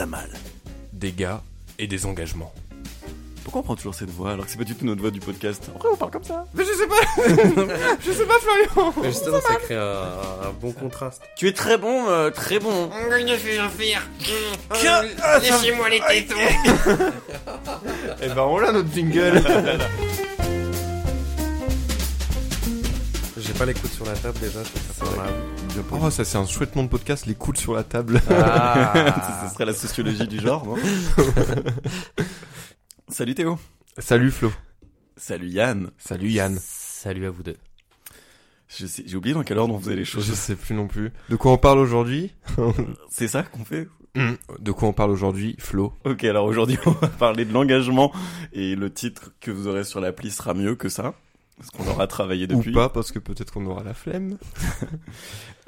Mise à mal. des gars et des engagements. Pourquoi on prend toujours cette voix alors que c'est pas du tout notre voix du podcast? Après on parle comme ça? Mais je sais pas Je sais pas Florian Mais justement, ça crée un, un bon contraste. Tu es très bon, euh, très bon. Laissez-moi les tétons Eh ben on l'a notre jingle J'ai pas les coudes sur la table déjà, je ça fait mal. Oh ça c'est un chouette nom de podcast, les coudes sur la table. Ah. Ce serait la sociologie du genre, non Salut Théo. Salut Flo. Salut Yann. Salut Yann. Salut à vous deux. Je sais- J'ai oublié dans quel ordre on faisait les Je choses. sais plus non plus. De quoi on parle aujourd'hui C'est ça qu'on fait De quoi on parle aujourd'hui, Flo Ok, alors aujourd'hui on va parler de l'engagement et le titre que vous aurez sur l'appli sera mieux que ça. Parce qu'on aura travaillé depuis. Ou pas, parce que peut-être qu'on aura la flemme.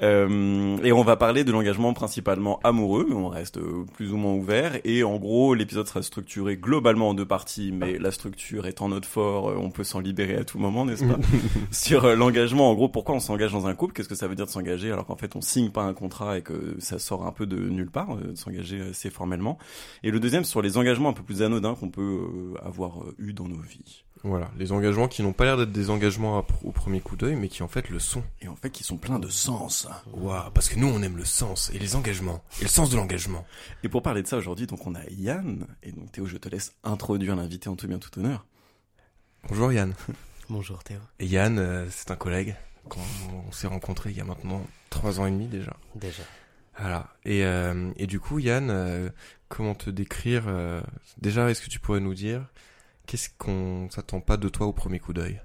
Euh, et on va parler de l'engagement principalement amoureux, mais on reste euh, plus ou moins ouvert. Et en gros, l'épisode sera structuré globalement en deux parties, mais la structure étant notre fort, euh, on peut s'en libérer à tout moment, n'est-ce pas Sur l'engagement, en gros, pourquoi on s'engage dans un couple? Qu'est-ce que ça veut dire de s'engager alors qu'en fait on signe pas un contrat et que ça sort un peu de nulle part, de s'engager assez formellement? Et le deuxième sur les engagements un peu plus anodins qu'on peut avoir eu dans nos vies. Voilà, les engagements qui n'ont pas l'air d'être des engagements au premier coup d'œil, mais qui en fait le sont. Et en fait, qui sont pleins de sens. Waouh, parce que nous on aime le sens et les engagements et le sens de l'engagement. Et pour parler de ça aujourd'hui, donc on a Yann. Et donc Théo, je te laisse introduire l'invité en tout bien tout honneur. Bonjour Yann. Bonjour Théo. Et Yann, euh, c'est un collègue. Quand on s'est rencontrés il y a maintenant trois ans et demi déjà. Déjà. Voilà. Et, euh, et du coup, Yann, euh, comment te décrire euh, Déjà, est-ce que tu pourrais nous dire qu'est-ce qu'on s'attend pas de toi au premier coup d'œil?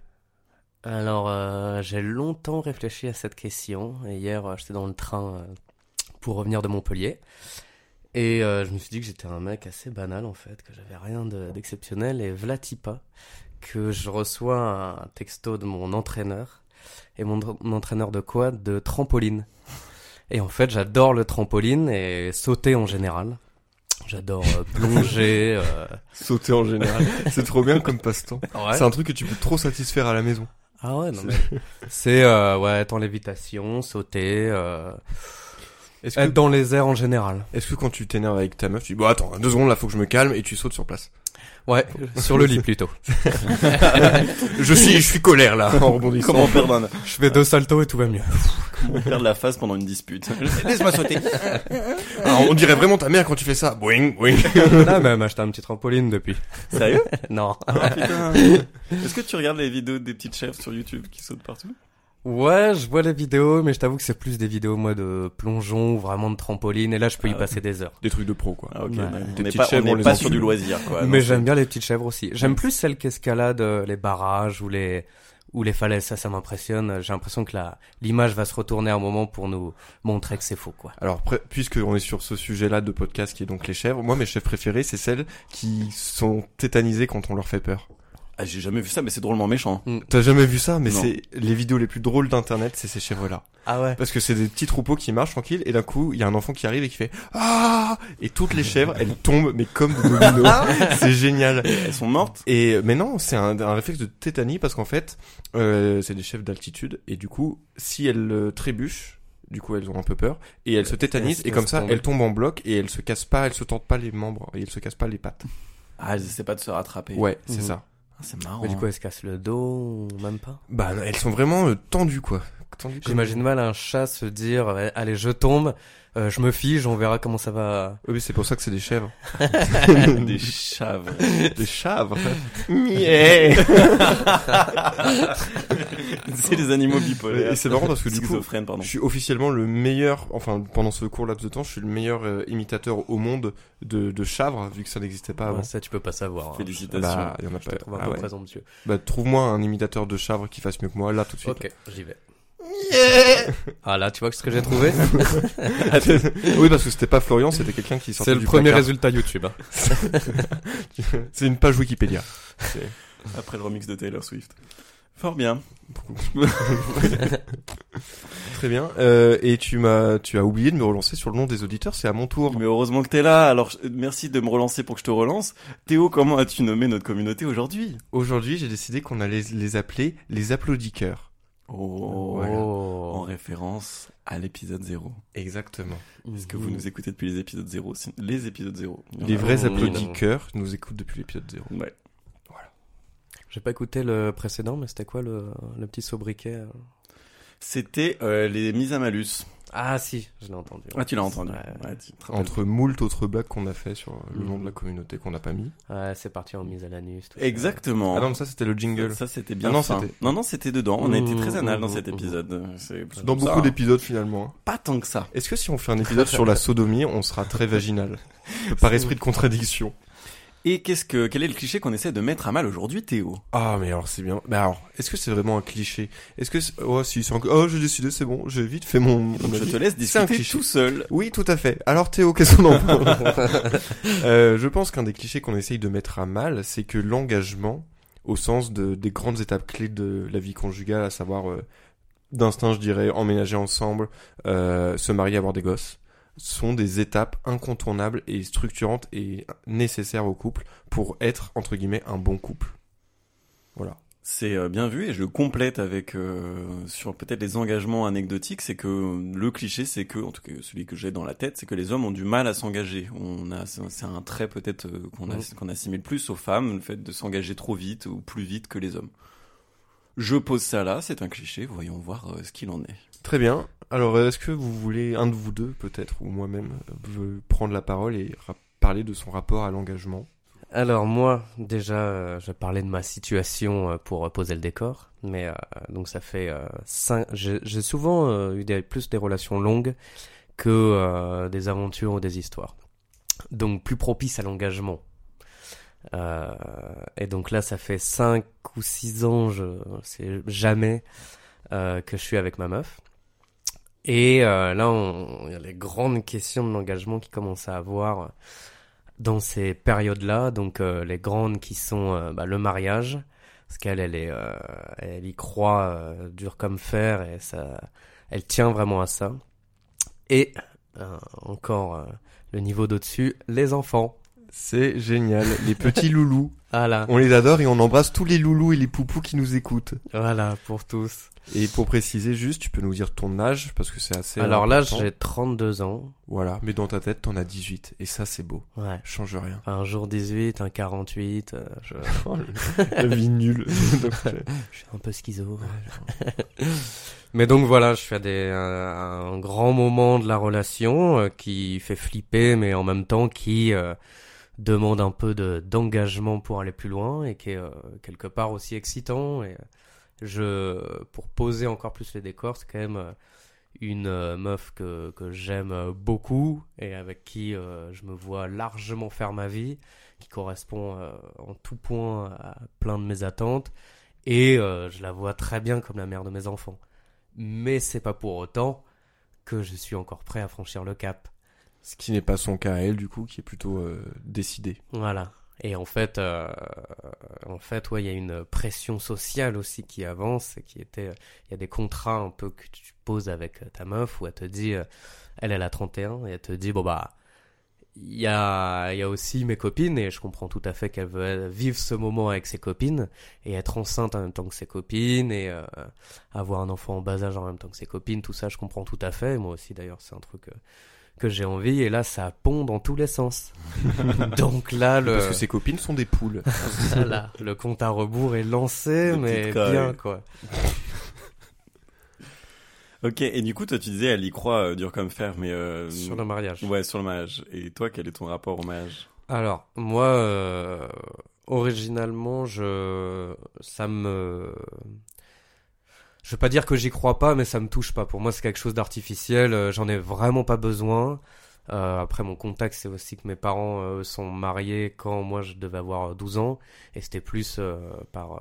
Alors, euh, j'ai longtemps réfléchi à cette question. Et hier, euh, j'étais dans le train euh, pour revenir de Montpellier. Et je me suis dit que j'étais un mec assez banal en fait, que j'avais rien de- d'exceptionnel. Et vlatipa, que je reçois un texto de mon entraîneur. Et mon entraîneur de quoi De trampoline. Et en fait, j'adore le trampoline et sauter en général. J'adore euh, plonger. euh, Sauter en général. c'est trop bien comme passe-temps. C'est un truc que tu peux trop satisfaire à la maison. Ah ouais, non mais c'est euh, ouais être en lévitation, sauter, euh, Est-ce que, être dans les airs en général. est-ce que quand tu t'énerves avec ta meuf, tu dis bon attends deux secondes là, faut que je me calme et tu sautes sur place. Ouais, sur le lit plutôt. je suis je suis colère là en rebondissant. Comment perdre, un- Je fais deux saltos et tout va mieux. comment perdre la face pendant une dispute Laisse-moi sauter. Alors, on dirait vraiment ta mère quand tu fais ça. Boing boing. Là même acheté un petit trampoline depuis. Sérieux? Non. Ah. Est-ce que tu regardes les vidéos des petites chefs sur YouTube qui sautent partout? Ouais, je vois les vidéos, mais je t'avoue que c'est plus des vidéos moi de plongeon ou vraiment de trampoline. Et là, je peux y Ah. passer des heures. Des trucs de pro quoi. Ah ok, Ouais. ouais. Des on n'est petites pas, chèvres, on les pas sur du loisir quoi. mais j'aime bien les petites chèvres aussi. J'aime plus celles qui escaladent euh, les barrages ou les ou les falaises. Ça, ça m'impressionne. J'ai l'impression que la l'image va se retourner à un moment pour nous montrer que c'est faux, quoi. Alors, puisque on est sur ce sujet-là de podcast qui est donc les chèvres, moi mes chèvres préférés c'est celles qui sont tétanisées quand on leur fait peur. Ah, j'ai jamais vu ça, mais c'est drôlement méchant. T'as jamais vu ça Mais c'est les vidéos les plus drôles d'internet, c'est ces chèvres-là. Ah ouais. Parce que c'est des petits troupeaux qui marchent tranquilles et d'un coup il y a un enfant qui arrive et qui fait ah et toutes les chèvres elles tombent mais comme des dominos. c'est génial. Elles sont mortes Et mais non, c'est un, un réflexe de tétanie parce qu'en fait euh, c'est des chèvres d'altitude et du coup si elles euh, trébuchent du coup, elles ont un peu peur et elles se tétanisent elles et comme ça, elles tombent en bloc et elles se cassent pas, elles se tordent pas les membres et elles se cassent pas les pattes. Ah, elles essaient pas de se rattraper. Ouais, c'est Mhm. ça. Ah, c'est marrant. Mais du coup, elle se casse le dos ou même pas Bah, elles sont vraiment euh, tendues quoi. Tendu. J'imagine mal un chat se dire ouais, allez je tombe, euh, je me fige, on verra comment ça va. Oui, mais c'est pour ça que c'est des chèvres. Des chaves. des chèvres. c'est les animaux bipolaires. Et c'est marrant parce que du coup, pardon. Je suis officiellement le meilleur, enfin pendant ce court laps de temps, je suis le meilleur euh, imitateur au monde de, de Chavre, vu que ça n'existait pas avant. Ouais, ça tu peux pas savoir. hein. Félicitations. Bah, il y en a Je pas. te trouve un Ah peu ouais. présomptueux. Bah, trouve-moi un imitateur de Chavre qui fasse mieux que moi, là, tout de suite. Ok, j'y vais. Ah là, tu vois ce que j'ai trouvé oui, parce que c'était pas Florian, c'était quelqu'un qui sortait C'est le du premier placard. résultat YouTube. hein. C'est une page Wikipédia. Après le remix de Taylor Swift. Fort bien. Très bien. Euh, et tu m'as, tu as oublié de me relancer sur le nom des auditeurs, c'est à mon tour. Mais heureusement que t'es là. Alors, merci de me relancer pour que je te relance. Théo, comment as-tu nommé notre communauté aujourd'hui? Aujourd'hui, j'ai décidé qu'on allait les appeler les applaudicœurs. Oh, Voilà. En référence à l'épisode 0. Exactement. Est-ce que vous nous écoutez depuis les épisodes 0 Si- Les épisodes 0. Il y en Les vrais oui, applaudicœurs nous écoutent depuis l'épisode 0. Ouais. J'ai pas écouté le précédent, mais c'était quoi le, le petit sobriquet euh? C'était euh, les mises à malus. Ah si, je l'ai entendu. Ah, tu l'as entendu. Ouais. Ouais, tu te rappelles. Entre moult autres blagues qu'on a fait sur le nom Mhm. de la communauté qu'on n'a pas mis. Ouais, c'est parti en mise à l'anus. ça. Exactement. Ah non, mais ça c'était le jingle. Ça, ça, c'était bien Ah non, fin. Non, non, c'était dedans. On a été très Mmh, anal dans mmh, cet épisode. Dans beaucoup d'épisodes finalement. hein. Pas tant que ça. Est-ce que si on fait un épisode sur la sodomie, on sera très vaginal? Par esprit de contradiction. Et qu'est-ce que, quel est le cliché qu'on essaie de mettre à mal aujourd'hui, Théo? Ah mais alors c'est bien. Mais alors, est-ce que c'est vraiment un cliché? Est-ce que c'est- oh si c'est un... oh j'ai décidé c'est bon, j'ai vite fait mon. mon Donc, je avis. te laisse C'est un discuter cliché. tout seul. Oui, tout à fait. Alors Théo, qu'est-ce qu'on en pense? Euh, Je pense qu'un des clichés qu'on essaye de mettre à mal, c'est que l'engagement, au sens de, des grandes étapes clés de la vie conjugale, à savoir euh, d'instinct, je dirais, emménager ensemble, euh, se marier, avoir des gosses, sont des étapes incontournables et structurantes et nécessaires au couple pour être, entre guillemets, un bon couple. Voilà. C'est euh, bien vu et je le complète avec euh, sur peut-être les engagements anecdotiques, c'est que le cliché, c'est que en tout cas celui que j'ai dans la tête, c'est que les hommes ont du mal à s'engager. On a c'est un trait peut-être euh, qu'on assimile plus aux femmes, le fait de s'engager trop vite ou plus vite que les hommes. Je pose ça là, c'est un cliché, voyons voir euh, ce qu'il en est. Très bien. Alors, est-ce que vous voulez, un de vous deux peut-être, ou moi-même, prendre la parole et parler de son rapport à l'engagement? Alors moi, déjà, euh, je parlais de ma situation euh, pour euh, poser le décor, mais donc ça fait cinq. J'ai souvent eu plus des relations longues que des aventures ou des histoires, donc plus propice à l'engagement. Et donc là, ça fait cinq ou six ans, je sais jamais que je suis avec ma meuf. Et euh, là, on- il y a les grandes questions de l'engagement qui commencent à avoir dans ces périodes-là, donc euh, les grandes qui sont euh, bah, le mariage, parce qu'elle elle est, euh, elle y croit euh, dur comme fer et ça, elle tient vraiment à ça. Et euh, encore euh, le niveau d'au-dessus, les enfants. C'est génial. Les petits loulous. Voilà, On les adore et on embrasse tous les loulous et les poupous qui nous écoutent. voilà pour tous. Et pour préciser juste, tu peux nous dire ton âge parce que c'est assez. Alors là, important. j'ai 32 ans. Voilà, mais dans ta tête, t'en as 18 et ça c'est beau. Ouais. Change rien. Un jour 18, un 48. euh, je... La vie nulle. je suis un peu schizo. Mais donc voilà, je à des, un, un grand moment de la relation euh, qui fait flipper, mais en même temps qui euh, demande un peu de d'engagement pour aller plus loin et qui est euh, quelque part aussi excitant. Et je, pour poser encore plus les décors, c'est quand même euh, une euh, meuf que que j'aime beaucoup et avec qui je me vois largement faire ma vie, qui correspond euh, en tout point à plein de mes attentes. Et je la vois très bien comme la mère de mes enfants. Mais c'est pas pour autant que je suis encore prêt à franchir le cap. Ce qui n'est pas son cas à elle, du coup, qui est plutôt euh, décidé. Voilà. Et en fait, euh, en fait, ouais, il y a une pression sociale aussi qui avance, qui était, il y a des contrats un peu que tu poses avec ta meuf où elle te dit, euh, elle, elle a 31, et elle te dit, bon bah, il y a, y a aussi mes copines, et je comprends tout à fait qu'elle veut vivre ce moment avec ses copines, et être enceinte en même temps que ses copines, et euh, avoir un enfant en bas âge en même temps que ses copines, tout ça, je comprends tout à fait. Moi aussi, d'ailleurs, c'est un truc euh, que j'ai envie, et là, ça pond dans tous les sens. Donc là, le... Parce que ses copines sont des poules. Voilà, le compte à rebours est lancé, Le mais Kyle. bien quoi. Ok, et du coup, toi, tu disais, elle y croit euh, dur comme fer, mais euh, Sur le mariage. ouais, sur le mariage. Et toi, quel est ton rapport au mariage? Alors, moi, euh, originalement, je, ça me, je veux pas dire que j'y crois pas, mais ça me touche pas. Pour moi, c'est quelque chose d'artificiel. euh, J'en ai vraiment pas besoin. Euh, après, mon contexte, c'est aussi que mes parents euh, sont mariés quand moi je devais avoir 12 ans, et c'était plus euh, par euh,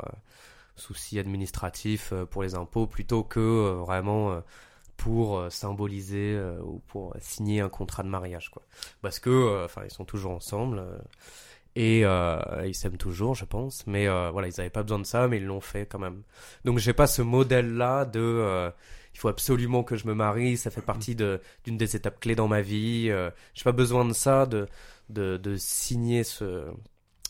souci administratif euh, pour les impôts plutôt que euh, vraiment euh, pour euh, symboliser euh, ou pour signer un contrat de mariage, quoi. Parce que, euh, enfin, ils sont toujours ensemble. Et euh, ils s'aiment toujours, je pense. Mais euh, voilà, ils n'avaient pas besoin de ça, mais ils l'ont fait quand même. Donc j'ai pas ce modèle-là de euh, il faut absolument que je me marie, ça fait partie d'une des étapes clés dans ma vie. J'ai pas besoin de ça, de de, signer ce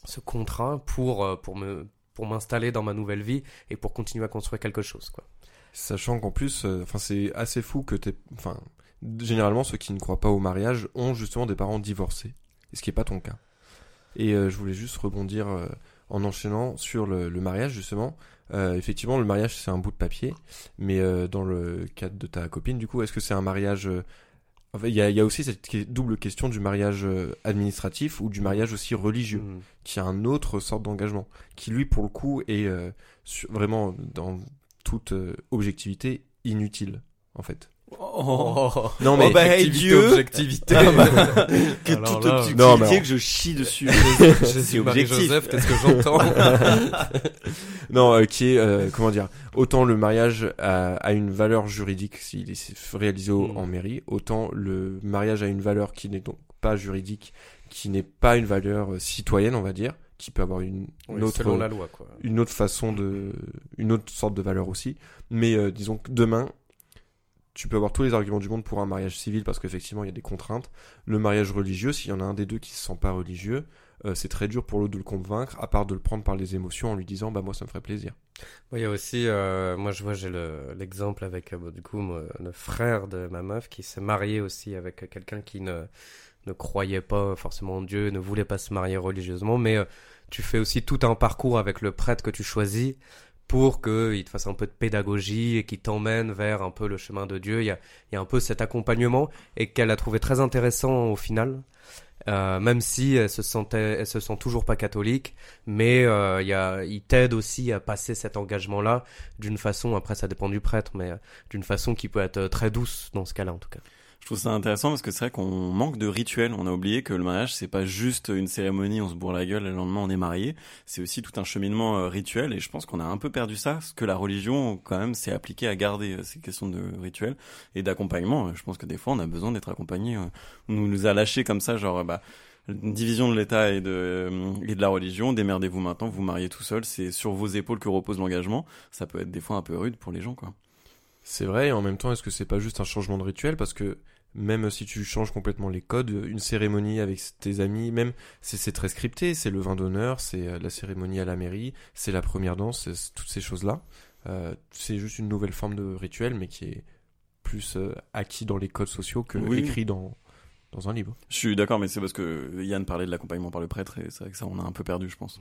ce contrat pour pour me pour m'installer dans ma nouvelle vie et pour continuer à construire quelque chose, quoi. Sachant qu'en plus, enfin c'est assez fou que t'es, généralement ceux qui ne croient pas au mariage ont justement des parents divorcés, ce qui est pas ton cas. Et euh, je voulais juste rebondir euh, en enchaînant sur le, le mariage justement. Euh, effectivement, le mariage c'est un bout de papier, mais euh, dans le cadre de ta copine, du coup, est-ce que c'est un mariage euh, enfin, il y, a, il y a aussi cette double question du mariage administratif ou du mariage aussi religieux, Mm. qui a un autre sorte d'engagement, qui lui pour le coup est sur- vraiment dans toute objectivité inutile en fait. Oh, Non mais Oh, bah, hey, Objectivité, Dieu objectivité. Ah bah, que Alors toute là, objectivité non, mais que je chie dessus. Jésus, objectif. Marie-Joseph, qu'est-ce que j'entends non euh, qui est euh, comment dire autant le mariage a, a une valeur juridique s'il est réalisé au- Mm. en mairie, autant le mariage a une valeur qui n'est donc pas juridique, qui n'est pas une valeur euh, citoyenne on va dire, qui peut avoir une, autre Selon la loi, quoi. une autre façon de une autre sorte de valeur aussi mais euh, disons que demain tu peux avoir tous les arguments du monde pour un mariage civil parce qu'effectivement il y a des contraintes. Le mariage religieux s'il y en a un des deux qui se sent pas religieux euh, c'est très dur pour l'autre de le convaincre à part de le prendre par les émotions en lui disant bah moi ça me ferait plaisir. Il y a aussi, euh, moi je vois, j'ai le- l'exemple avec, euh, du coup, le frère de ma meuf qui s'est marié aussi avec quelqu'un qui ne, ne croyait pas forcément en Dieu, ne voulait pas se marier religieusement, mais euh, tu fais aussi tout un parcours avec le prêtre que tu choisis pour qu'il te fasse un peu de pédagogie et qu'il t'emmène vers un peu le chemin de Dieu. Il y a, il y a un peu cet accompagnement et qu'elle a trouvé très intéressant au final. Euh, même si elle se sentait, elle se sent toujours pas catholique, mais euh, il y a, il t'aide aussi à passer cet engagement-là d'une façon. Après, ça dépend du prêtre, mais euh, d'une façon qui peut être très douce dans ce cas-là, en tout cas. Je trouve ça intéressant parce que c'est vrai qu'on manque de rituels. On a oublié que le mariage, c'est pas juste une cérémonie, on se bourre la gueule le lendemain on est marié. C'est aussi tout un cheminement euh, rituel et je pense qu'on a un peu perdu ça. Ce que la religion, quand même, s'est appliquée à garder euh, ces questions de rituels et d'accompagnement. Euh, Je pense que des fois, on a besoin d'être accompagné. On nous a lâché comme ça, genre, bah, une division de l'État et de, et de la religion. Démerdez-vous maintenant, vous vous mariez tout seul. C'est sur vos épaules que repose l'engagement. Ça peut être des fois un peu rude pour les gens, quoi. C'est vrai et en même temps est-ce que c'est pas juste un changement de rituel? Parce que même si tu changes complètement les codes, une cérémonie avec tes amis, même c'est c'est très scripté, c'est le vin d'honneur, c'est euh, la cérémonie à la mairie, c'est la première danse, c'est toutes ces choses-là. Euh, c'est juste une nouvelle forme de rituel, mais qui est plus euh, acquis dans les codes sociaux que Oui. écrit dans, dans un livre. Je suis d'accord, mais c'est parce que Yann parlait de l'accompagnement par le prêtre et c'est vrai que ça, on a un peu perdu, je pense.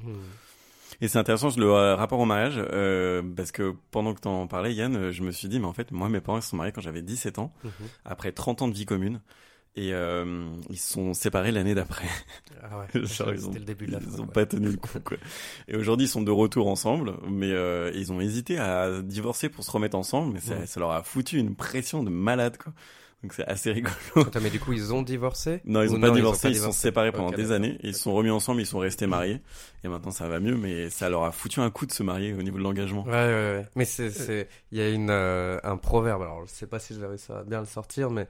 Et c'est intéressant le euh, rapport au mariage, euh, parce que pendant que t'en parlais, Yann, euh, je me suis dit, mais en fait, moi, mes parents ils se sont mariés quand j'avais 17 ans, Mhm. après 30 ans de vie commune, et euh, ils se sont séparés l'année d'après. Ah ouais, Genre, ils ont- c'était le début de la Ils fin. ont quoi. pas tenu le coup, quoi. Et aujourd'hui, ils sont de retour ensemble, mais euh, ils ont hésité à divorcer pour se remettre ensemble, mais ça, Ouais. ça leur a foutu une pression de malade, quoi. Donc c'est assez rigolo. Attends, mais du coup, ils ont divorcé Non, ils Ou ont pas divorcé, ils se sont séparés pendant des années, ils se sont remis ensemble, ils sont restés mariés, et maintenant ça va mieux, mais ça leur a foutu un coup de se marier au niveau de l'engagement. Ouais, ouais, ouais. Mais c'est, c'est, il y a une, euh, un proverbe. Alors, je sais pas si je vais réussir à bien le sortir, mais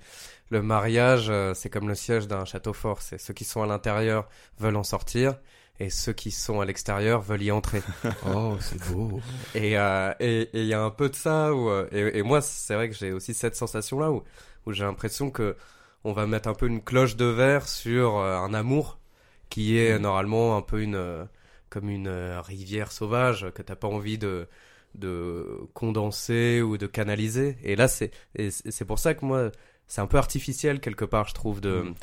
le mariage, euh, c'est comme le siège d'un château fort. C'est ceux qui sont à l'intérieur veulent en sortir, et ceux qui sont à l'extérieur veulent y entrer. Oh, c'est beau. Et euh, et et il y a un peu de ça où euh, et, et moi c'est vrai que j'ai aussi cette sensation là où où j'ai l'impression que on va mettre un peu une cloche de verre sur euh, un amour qui est Mhm. normalement un peu une euh, comme une euh, rivière sauvage que t'as pas envie de de condenser ou de canaliser et là c'est c'est pour ça que moi c'est un peu artificiel quelque part je trouve de Mhm.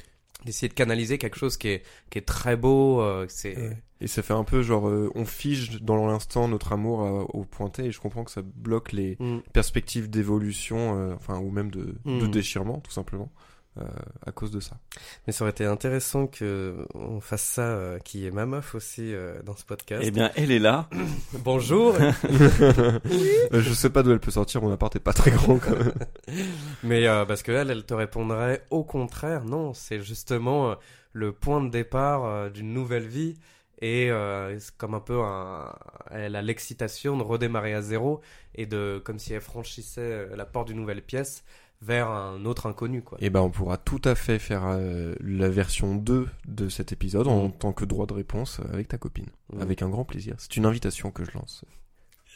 D'essayer de canaliser quelque chose qui est qui est très beau. euh, c'est Ouais. Et ça fait un peu genre, euh, on fige dans l'instant notre amour euh, au pointé, et je comprends que ça bloque les Mm. perspectives d'évolution, euh, enfin, ou même de, de Mm. déchirement, tout simplement, euh, à cause de ça. Mais ça aurait été intéressant que on fasse ça, euh, qui est ma meuf aussi euh, dans ce podcast. Eh bien, elle est là. Bonjour. Je sais pas d'où elle peut sortir, mon appart est pas très grand quand même. Mais euh, parce que elle, elle te répondrait au contraire, non, c'est justement euh, le point de départ euh, d'une nouvelle vie et euh, c'est comme un peu un, elle a l'excitation de redémarrer à zéro et de comme si elle franchissait la porte d'une nouvelle pièce vers un autre inconnu quoi. Et ben, on pourra tout à fait faire euh, la version 2 de cet épisode en Mm. tant que droit de réponse euh, avec ta copine. Mm. Avec un grand plaisir. C'est une invitation que je lance.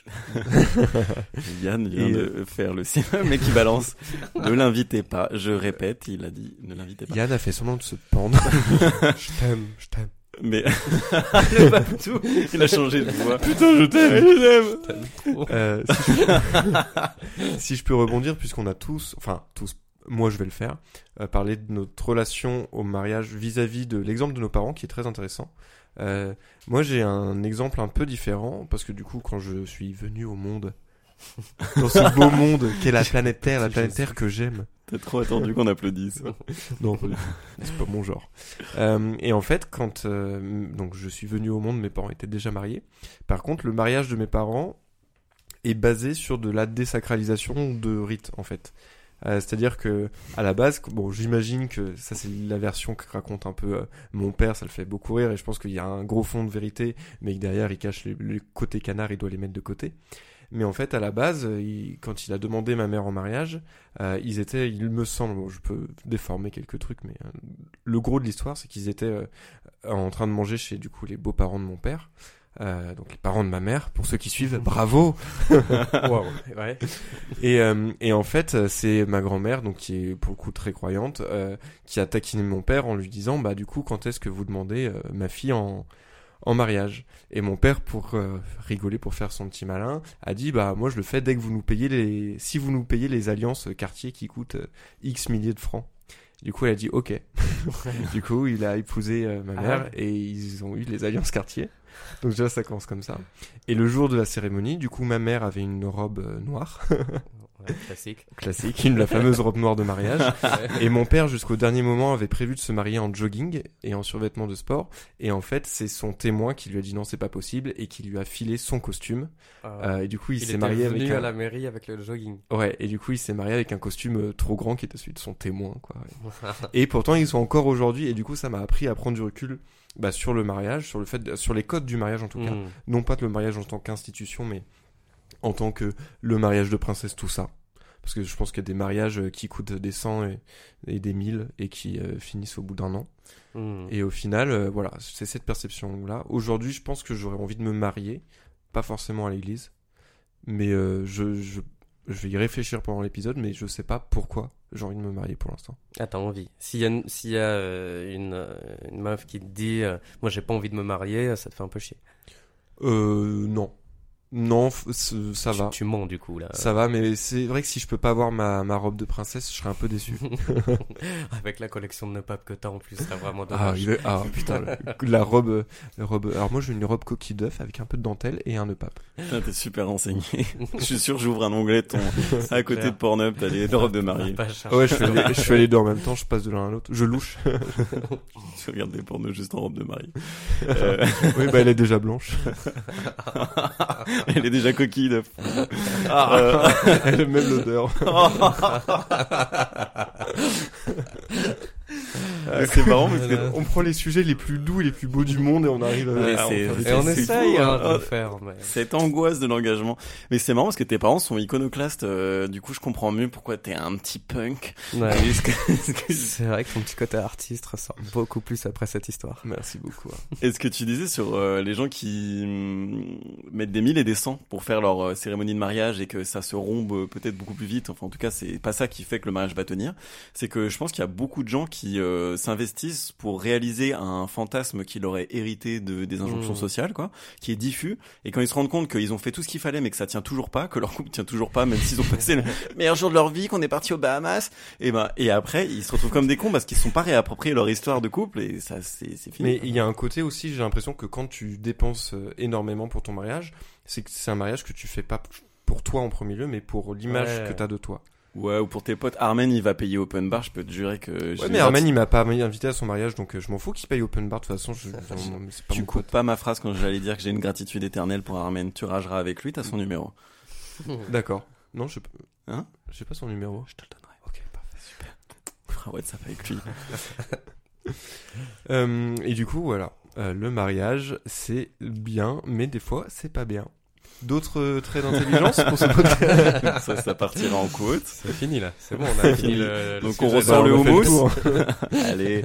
Yann vient Et, de faire le cinéma, mais qui balance. ne l'invitez pas. Je répète, il a dit ne l'invitez pas. Yann a fait semblant de se pendre. Je t'aime, je t'aime. Mais le Babtou, il a changé de voix. Putain, je t'aime, je t'aime. Euh, si, je... si je peux rebondir, puisqu'on a tous, enfin tous, moi je vais le faire, euh, parler de notre relation au mariage vis-à-vis de l'exemple de nos parents, qui est très intéressant. Euh, moi j'ai un exemple un peu différent, parce que du coup quand je suis venu au monde, dans ce beau monde qu'est la planète Terre, la planète Terre que j'aime, T'as trop attendu qu'on applaudisse. non, c'est pas mon genre. Euh, et en fait, quand euh, donc je suis venu au monde, mes parents étaient déjà mariés. Par contre, le mariage de mes parents est basé sur de la désacralisation de rites, en fait. Euh, C'est-à-dire que à la base, bon, j'imagine que ça c'est la version que raconte un peu euh, mon père, ça le fait beaucoup rire, et je pense qu'il y a un gros fond de vérité, mais que derrière il cache les, les côtés canards, il doit les mettre de côté. Mais en fait, à la base, euh, il- quand il a demandé ma mère en mariage, euh, ils étaient, il me semble, bon, je peux déformer quelques trucs, mais euh, le gros de l'histoire, c'est qu'ils étaient euh, en train de manger chez du coup les beaux-parents de mon père, euh, donc les parents de ma mère. Pour ceux qui suivent, bravo. Wow, ouais. Et, euh, et en fait, c'est ma grand-mère, donc qui est pour le coup très croyante, euh, qui a taquiné mon père en lui disant, bah du coup, quand est-ce que vous demandez euh, ma fille en en mariage Et mon père, pour euh, rigoler, pour faire son petit malin, a dit, bah moi je le fais dès que vous nous payez les, si vous nous payez les alliances quartier qui coûtent euh, X milliers de francs. Du coup, elle a dit ok. du coup, il a épousé euh, ma Ah mère ouais. et ils ont eu les alliances quartier. Donc déjà, ça commence comme ça. Et le jour de la cérémonie, du coup, ma mère avait une robe euh, noire, Ouais, classique. classique, une la fameuse robe noire de mariage. Et mon père, jusqu'au dernier moment, avait prévu de se marier en jogging et en survêtement de sport. Et en fait, c'est son témoin qui lui a dit non, c'est pas possible et qui lui a filé son costume. Euh, et du coup, il, il s'est marié avec venu un... à la mairie avec le jogging. Ouais, et du coup, il s'est marié avec un costume euh, trop grand qui était celui de son témoin, quoi. Et pourtant, ils sont encore aujourd'hui, et du coup, ça m'a appris à prendre du recul bah, sur le mariage, sur le fait, de- sur les codes du mariage en tout cas. Mm. Non pas que le mariage en tant qu'institution, mais en tant que le mariage de princesse, tout ça. Parce que je pense qu'il y a des mariages euh, qui coûtent des cent et, et des mille et qui euh, finissent au bout d'un an. Mm. Et au final, euh, voilà, c'est cette perception-là. Aujourd'hui, je pense que j'aurais envie de me marier, pas forcément à l'église, mais euh, je, je, je vais y réfléchir pendant l'épisode, mais je sais pas pourquoi j'ai envie de me marier pour l'instant. Ah, t'as envie. S'il y a, une- s'il y a une, une meuf qui te dit Moi j'ai pas envie de me marier, ça te fait un peu chier. Euh, non. Non, ça va. Tu mens du coup là. Ça va, mais c'est vrai que si je peux pas avoir ma, ma robe de princesse, je serais un peu déçu. Avec la collection de ne pas que t'as en plus, c'est vraiment ah, dommage. ah, putain, la, la robe, la robe. Alors moi, j'ai une robe coquille d'œuf avec un peu de dentelle et un nœud pape. Ah, T'es super renseigné. Je suis sûr, j'ouvre un onglet de ton, à côté clair. de Pornhub, t'as les robes de mariée. Ouais, je fais, les, je fais les deux en même temps, je passe de l'un à l'autre. Je louche. Tu regardes des pornos juste en robe de mariée. Euh, oui, bah elle est déjà blanche. elle est déjà coquille de... Ah, elle a même l'odeur. Ah, c'est marrant parce que On prend les sujets les plus doux et les plus beaux du monde et on arrive à... à des Et on essaye fou, hein, de le faire. Mais... cette angoisse de l'engagement. Mais c'est marrant parce que tes parents sont iconoclastes. euh, du coup, je comprends mieux pourquoi t'es un petit punk. Ouais. C'est vrai que ton petit côté artiste ressort beaucoup plus après cette histoire. Merci beaucoup. hein. Est-ce que tu disais sur euh, les gens qui hum, mettent des mille et des cents pour faire leur euh, cérémonie de mariage et que ça se rombe euh, peut-être beaucoup plus vite? Enfin, en tout cas, c'est pas ça qui fait que le mariage va tenir. C'est que je pense qu'il y a beaucoup de gens qui qui euh, s'investissent pour réaliser un fantasme qu'il aurait hérité de des injonctions Mmh. sociales, quoi, qui est diffus. Et quand ils se rendent compte qu'ils ont fait tout ce qu'il fallait, mais que ça tient toujours pas, que leur couple tient toujours pas, même s'ils ont passé le meilleur jour de leur vie, qu'on est parti aux Bahamas, et ben et après ils se retrouvent comme des cons parce qu'ils sont pas réappropriés leur histoire de couple et ça c'est c'est fini. Mais il y a un côté aussi, j'ai l'impression que quand tu dépenses euh, énormément pour ton mariage, c'est que c'est un mariage que tu fais pas pour toi en premier lieu, mais pour l'image Ouais. que t'as de toi. Ouais, ou pour tes potes, Armen il va payer open bar, je peux te jurer que. Ouais, mais Armen, il m'a pas invité à son mariage, donc euh, je m'en fous qu'il paye open bar. De toute façon, je, pas Tu coupes pas ma phrase quand j'allais dire que j'ai une gratitude éternelle pour Armen. Tu rageras avec lui, t'as son numéro. D'accord. Non, je Hein? J'ai pas son numéro. Je te le donnerai. Ok, parfait. Super. On fera WhatsApp avec lui. Euh, et du coup, voilà. Euh, le mariage, c'est bien, mais des fois, c'est pas bien. D'autres traits d'intelligence pour ce podcast ça, ça partira en quote. C'est fini là, c'est bon, on a fini le, le Donc sujet. on ressort Bah, le houmous. Allez.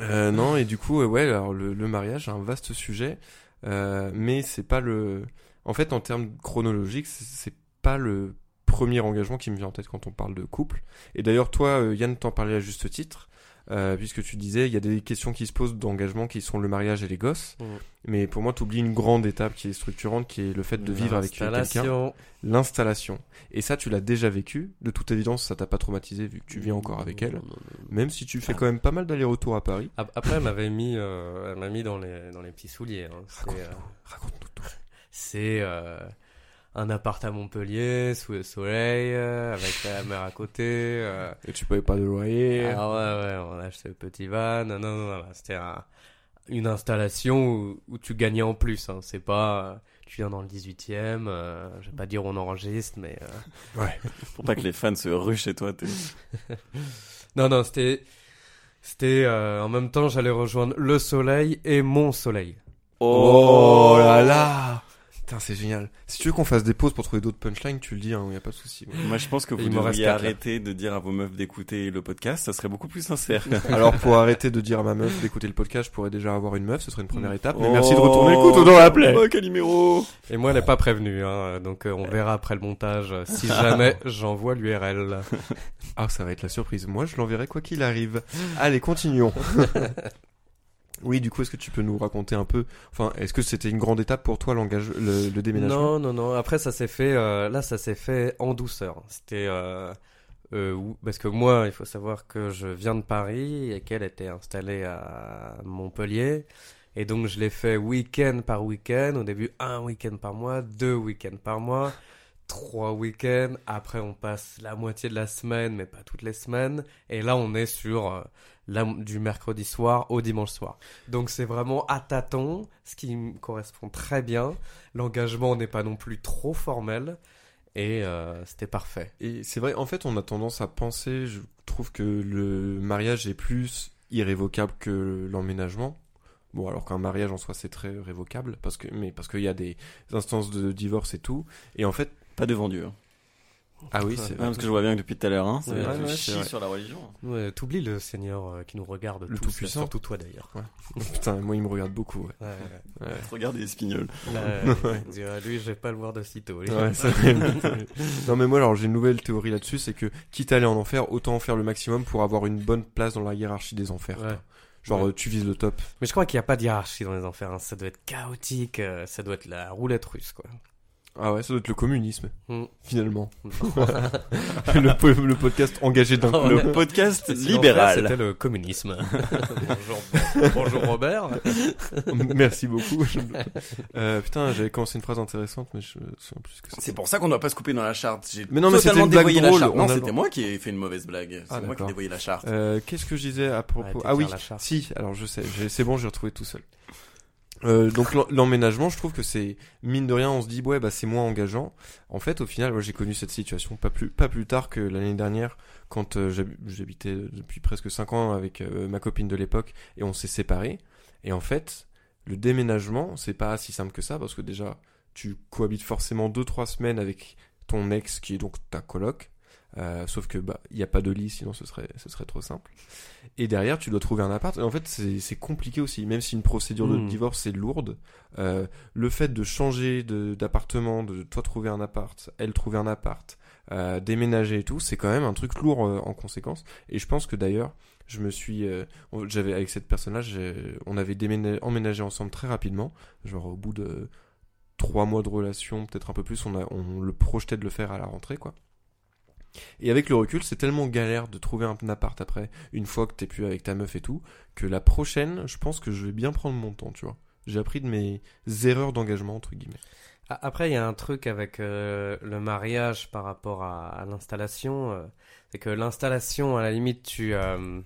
Euh, non, et du coup, euh, ouais, alors le, le mariage, un vaste sujet, euh, mais c'est pas le. En fait, en termes chronologiques, c'est- c'est pas le premier engagement qui me vient en tête quand on parle de couple. Et d'ailleurs, toi, euh, Yann, t'en parlais à juste titre, euh, puisque tu disais, il y a des questions qui se posent d'engagement qui sont le mariage et les gosses. Mm. Mais pour moi, tu oublies une grande étape qui est structurante, qui est le fait de vivre avec quelqu'un. L'installation. L'installation. Et ça, tu l'as déjà vécu. De toute évidence, ça t'a pas traumatisé vu que tu vis encore avec elle. Non, non, non. Même si tu fais quand même pas mal d'allers-retours à Paris. Ap- Après, elle m'avait mis, euh, elle m'a mis dans les, dans les petits souliers. hein. C'est, euh, Raconte-nous tout. c'est un appart à Montpellier, sous le soleil, euh, avec la mer à côté. euh. Et tu payes pas de loyer. Ah ouais, ouais, on a acheté le petit van. Non, non, non, non, c'était un- une installation où, où tu gagnais en plus. Hein. C'est pas, euh, tu viens dans le 18ème, euh, je vais pas dire on enregistre, mais... euh, Ouais. Pour pas que les fans se ruent chez toi. Non, non, c'était... C'était euh, en même temps, j'allais rejoindre le soleil et mon soleil. Oh là là Putain, c'est génial. Si tu veux qu'on fasse des pauses pour trouver d'autres punchlines, tu le dis, hein, y a pas de souci. Moi, je pense que vous Il devriez arrêter de dire à vos meufs d'écouter le podcast. Ça serait beaucoup plus sincère. Alors, pour arrêter de dire à ma meuf d'écouter le podcast, je pourrais déjà avoir une meuf, ce serait une première étape. Mais Oh. merci de retourner le couteau dans la plaie. Oh, Calimero Et moi, elle n'est pas prévenue, hein, donc euh, on verra après le montage euh, si jamais j'envoie l'URL. Ah, ça va être la surprise. Moi, je l'enverrai quoi qu'il arrive. Allez, continuons. Oui, du coup, est-ce que tu peux nous raconter un peu, enfin, est-ce que c'était une grande étape pour toi, l'engage, le, déménagement? Non, non, non. Après, ça s'est fait. euh, là, ça s'est fait en douceur. C'était euh, euh, parce que moi, il faut savoir que je viens de Paris et qu'elle était installée à Montpellier. Et donc, je l'ai fait week-end par week-end. Au début, un week-end par mois, deux week-ends par mois, trois week-ends. Après, on passe la moitié de la semaine, mais pas toutes les semaines. Et là, on est sur la- du mercredi soir au dimanche soir. Donc, c'est vraiment à tâtons, ce qui me correspond très bien. L'engagement n'est pas non plus trop formel. Et euh, c'était parfait. Et c'est vrai, en fait, on a tendance à penser, je trouve que le mariage est plus irrévocable que l'emménagement. Bon, alors qu'un mariage en soi, c'est très révocable, parce que, mais parce qu'il y a des instances de divorce et tout. Et en fait, Pas devant Dieu. Ah oui, c'est Ouais, parce que je vois bien que depuis tout à l'heure, hein, c'est Ouais, tu ouais, sur la religion. Ouais, T'oublies le Seigneur euh, qui nous regarde Le tous, Tout-Puissant. surtout toi d'ailleurs. Putain, moi, il me regarde beaucoup. Ouais. Ouais, ouais. Ouais. Regarde les espignols. Là, Ouais. on dirait, lui, je vais pas le voir de sitôt. non mais moi alors j'ai une nouvelle théorie là-dessus, c'est que quitte à aller en enfer, autant en faire le maximum pour avoir une bonne place dans la hiérarchie des enfers. Ouais. Genre Ouais. euh, tu vises le top. Mais je crois qu'il n'y a pas de hiérarchie dans les enfers. hein. Ça doit être chaotique. euh, ça doit être la roulette russe, quoi. Ah ouais, ça doit être le communisme Hmm. finalement. le, po- le podcast engagé d'un Oh. Le podcast libéral. C'était le communisme. bonjour, bonjour Robert. Merci beaucoup. Euh, putain, j'avais commencé une phrase intéressante, mais je souviens plus ce que C'est c'est. pour ça qu'on doit pas se couper dans la charte. J'ai Mais non, mais c'était une blague dévoyé drôle, la charte. on Non, a- c'était moi qui ai fait une mauvaise blague. C'est Ah, moi qui ai dévoyé la charte. Euh, Qu'est-ce que je disais à propos Arrêtez Ah de oui, faire la charte. si. Alors je sais, c'est bon, j'ai retrouvé tout seul. Euh, donc l'emménagement, je trouve que c'est mine de rien, on se dit ouais bah c'est moins engageant. En fait, au final, moi j'ai connu cette situation pas plus pas plus tard que l'année dernière quand euh, j'hab- j'habitais depuis presque 5 ans avec euh, ma copine de l'époque et on s'est séparés. Et en fait, le déménagement, c'est pas si simple que ça parce que déjà tu cohabites forcément 2 3 semaines avec ton ex qui est donc ta coloc. Euh, sauf que bah il y a pas de lit, sinon ce serait ce serait trop simple. Et derrière, tu dois trouver un appart. Et en fait, c'est compliqué aussi. Même si une procédure de Mm. divorce c'est lourde, euh, le fait de changer d'appartement, de toi trouver un appart, elle trouver un appart, euh, déménager et tout, c'est quand même un truc lourd en conséquence. Et je pense que d'ailleurs, je me suis, j'avais avec cette personne-là, on avait déménagé, emménagé ensemble très rapidement, genre au bout de trois mois de relation, peut-être un peu plus, on, a, on le projetait de le faire à la rentrée, quoi. Et avec le recul, c'est tellement galère de trouver un appart après, une fois que t'es plus avec ta meuf et tout, que la prochaine, je pense que je vais bien prendre mon temps, tu vois. J'ai appris de mes erreurs d'engagement, entre guillemets. Après, il y a un truc avec euh, le mariage par rapport à, l'installation. euh, c'est que l'installation, à la limite, tu, euh,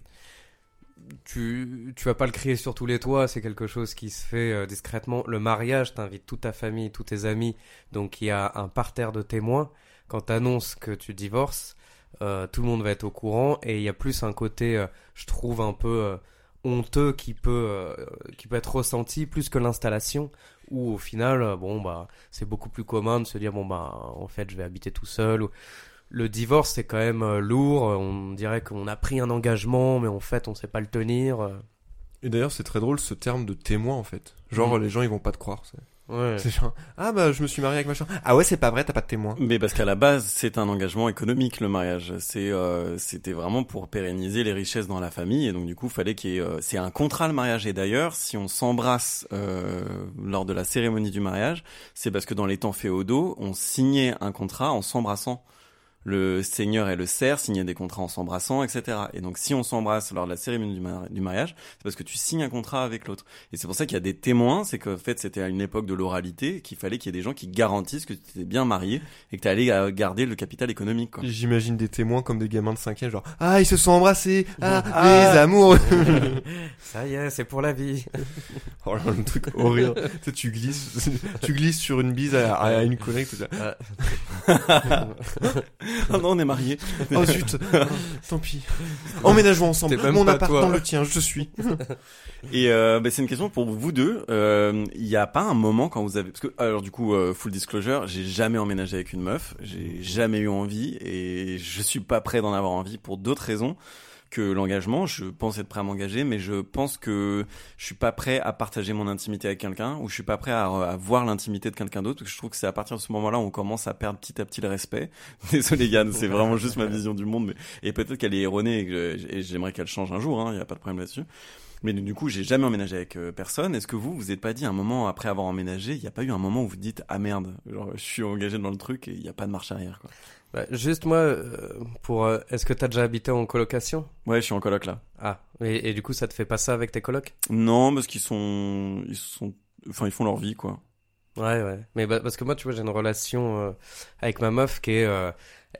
tu, tu vas pas le crier sur tous les toits. C'est quelque chose qui se fait discrètement. Le mariage, t'invites toute ta famille, tous tes amis. Donc, il y a un parterre de témoins. Quand t'annonces que tu divorces, euh, tout le monde va être au courant. Et il y a plus un côté, euh, je trouve, un peu euh, honteux qui peut, qui peut être ressenti plus que l'installation où au final, bon bah c'est beaucoup plus commun de se dire bon bah en fait je vais habiter tout seul. Ou... Le divorce c'est quand même lourd. On dirait qu'on a pris un engagement, mais en fait on sait pas le tenir. Et d'ailleurs, c'est très drôle ce terme de témoin, en fait. Genre, Mhm. les gens, ils vont pas te croire. c'est- Ouais. C'est genre, ah bah, je me suis marié avec machin. Ah ouais, c'est pas vrai, t'as pas de témoin. Mais parce qu'à la base, c'est un engagement économique le mariage. C'est euh, c'était vraiment pour pérenniser les richesses dans la famille et donc du coup, fallait qu'il y ait euh, c'est un contrat le mariage et d'ailleurs, si on s'embrasse euh, lors de la cérémonie du mariage, c'est parce que dans les temps féodaux, on signait un contrat en s'embrassant. Le seigneur et le serf signaient des contrats en s'embrassant, etc. Et donc, si on s'embrasse lors de la cérémonie du, mari- du mariage, c'est parce que tu signes un contrat avec l'autre. Et c'est pour ça qu'il y a des témoins, c'est qu'en fait, c'était à une époque de l'oralité qu'il fallait qu'il y ait des gens qui garantissent que tu étais bien marié et que tu allais euh, garder le capital économique. Quoi. J'imagine des témoins comme des gamins de 5 genre, ah, ils se sont embrassés. Ah, Ah. les amours. Ça y est, c'est pour la vie. oh là, le truc horrible. tu sais, tu glisses, tu glisses sur une bise à, à une collègue, tout ça. Ah non, on est mariés. Oh zut. Tant pis. Emménageons ensemble. Mon pas appart toi. dans le tien, je suis. Et euh, bah, c'est une question pour vous deux. Euh, Il n'y a pas un moment quand vous avez... Parce que, alors du coup, euh, full disclosure, j'ai jamais emménagé avec une meuf. J'ai jamais eu envie et je suis pas prêt d'en avoir envie pour d'autres raisons que l'engagement. Je pense être prêt à m'engager, mais je pense que je suis pas prêt à partager mon intimité avec quelqu'un ou je suis pas prêt à, à voir l'intimité de quelqu'un d'autre. Parce que je trouve que c'est à partir de ce moment-là où on commence à perdre petit à petit le respect. Désolé Yann, c'est vraiment juste ma vision du monde, mais et peut-être qu'elle est erronée et, j'aimerais qu'elle change un jour. Il n'y a pas de problème là-dessus. Mais du coup, j'ai jamais emménagé avec euh, personne. Est-ce que vous, vous êtes pas dit un moment après avoir emménagé, il n'y a pas eu un moment où vous dites ah merde, genre je suis engagé dans le truc et il n'y a pas de marche arrière quoi? Bah, juste moi, euh, pour, euh, est-ce que t'as déjà habité en colocation? Ouais, je suis en coloc là. Ah, et, et du coup ça te fait pas ça avec tes colocs? Non, parce qu'ils sont, ils sont, enfin ils font leur vie quoi. Ouais, ouais. Mais bah, parce que moi, tu vois, j'ai une relation euh, avec ma meuf qui est, euh,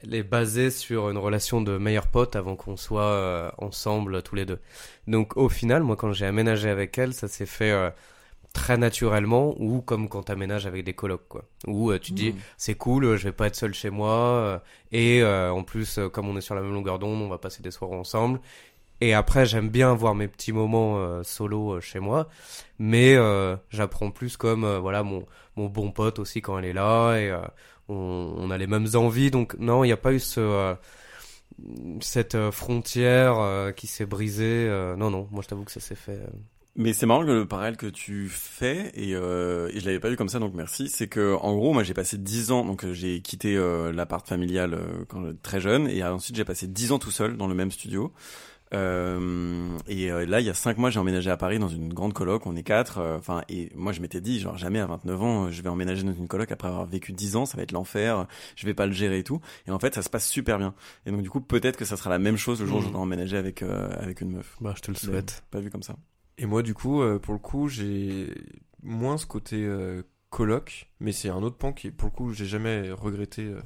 elle est basée sur une relation de meilleurs potes avant qu'on soit euh, ensemble tous les deux. Donc au final, moi, quand j'ai aménagé avec elle, ça s'est fait euh, très naturellement ou comme quand t'aménages avec des colocs, quoi. Où euh, tu te dis, Mm. c'est cool, je vais pas être seul chez moi euh, et euh, en plus, euh, comme on est sur la même longueur d'onde, on va passer des soirées ensemble. Et après, j'aime bien avoir mes petits moments euh, solo chez moi, mais euh, j'apprends plus comme voilà mon mon bon pote aussi quand elle est là et euh, on, on a les mêmes envies. Donc non, il n'y a pas eu ce euh, cette euh, frontière euh, qui s'est brisée. non, non, moi je t'avoue que ça s'est fait. Mais c'est marrant le parallèle que tu fais et, euh, et je l'avais pas vu comme ça donc merci. C'est que en gros moi j'ai passé 10 ans donc j'ai quitté euh, l'appart familial euh, quand très jeune et ensuite j'ai passé 10 ans tout seul dans le même studio. Euh, et euh, là il y a 5 mois j'ai emménagé à Paris dans une grande coloc. On est quatre. euh, Enfin et moi je m'étais dit genre jamais à 29 ans euh, je vais emménager dans une coloc après avoir vécu 10 ans ça va être l'enfer. Je vais pas le gérer et tout. Et en fait ça se passe super bien. Et donc du coup peut-être que ça sera la même chose le jour où je Mhm. vais emménager avec euh, avec une meuf. Bah, je te le souhaite. Pas vu comme ça. Et moi, du coup, euh, pour le coup, j'ai moins ce côté euh, coloc, mais c'est un autre pan qui, pour le coup, j'ai jamais regretté, euh,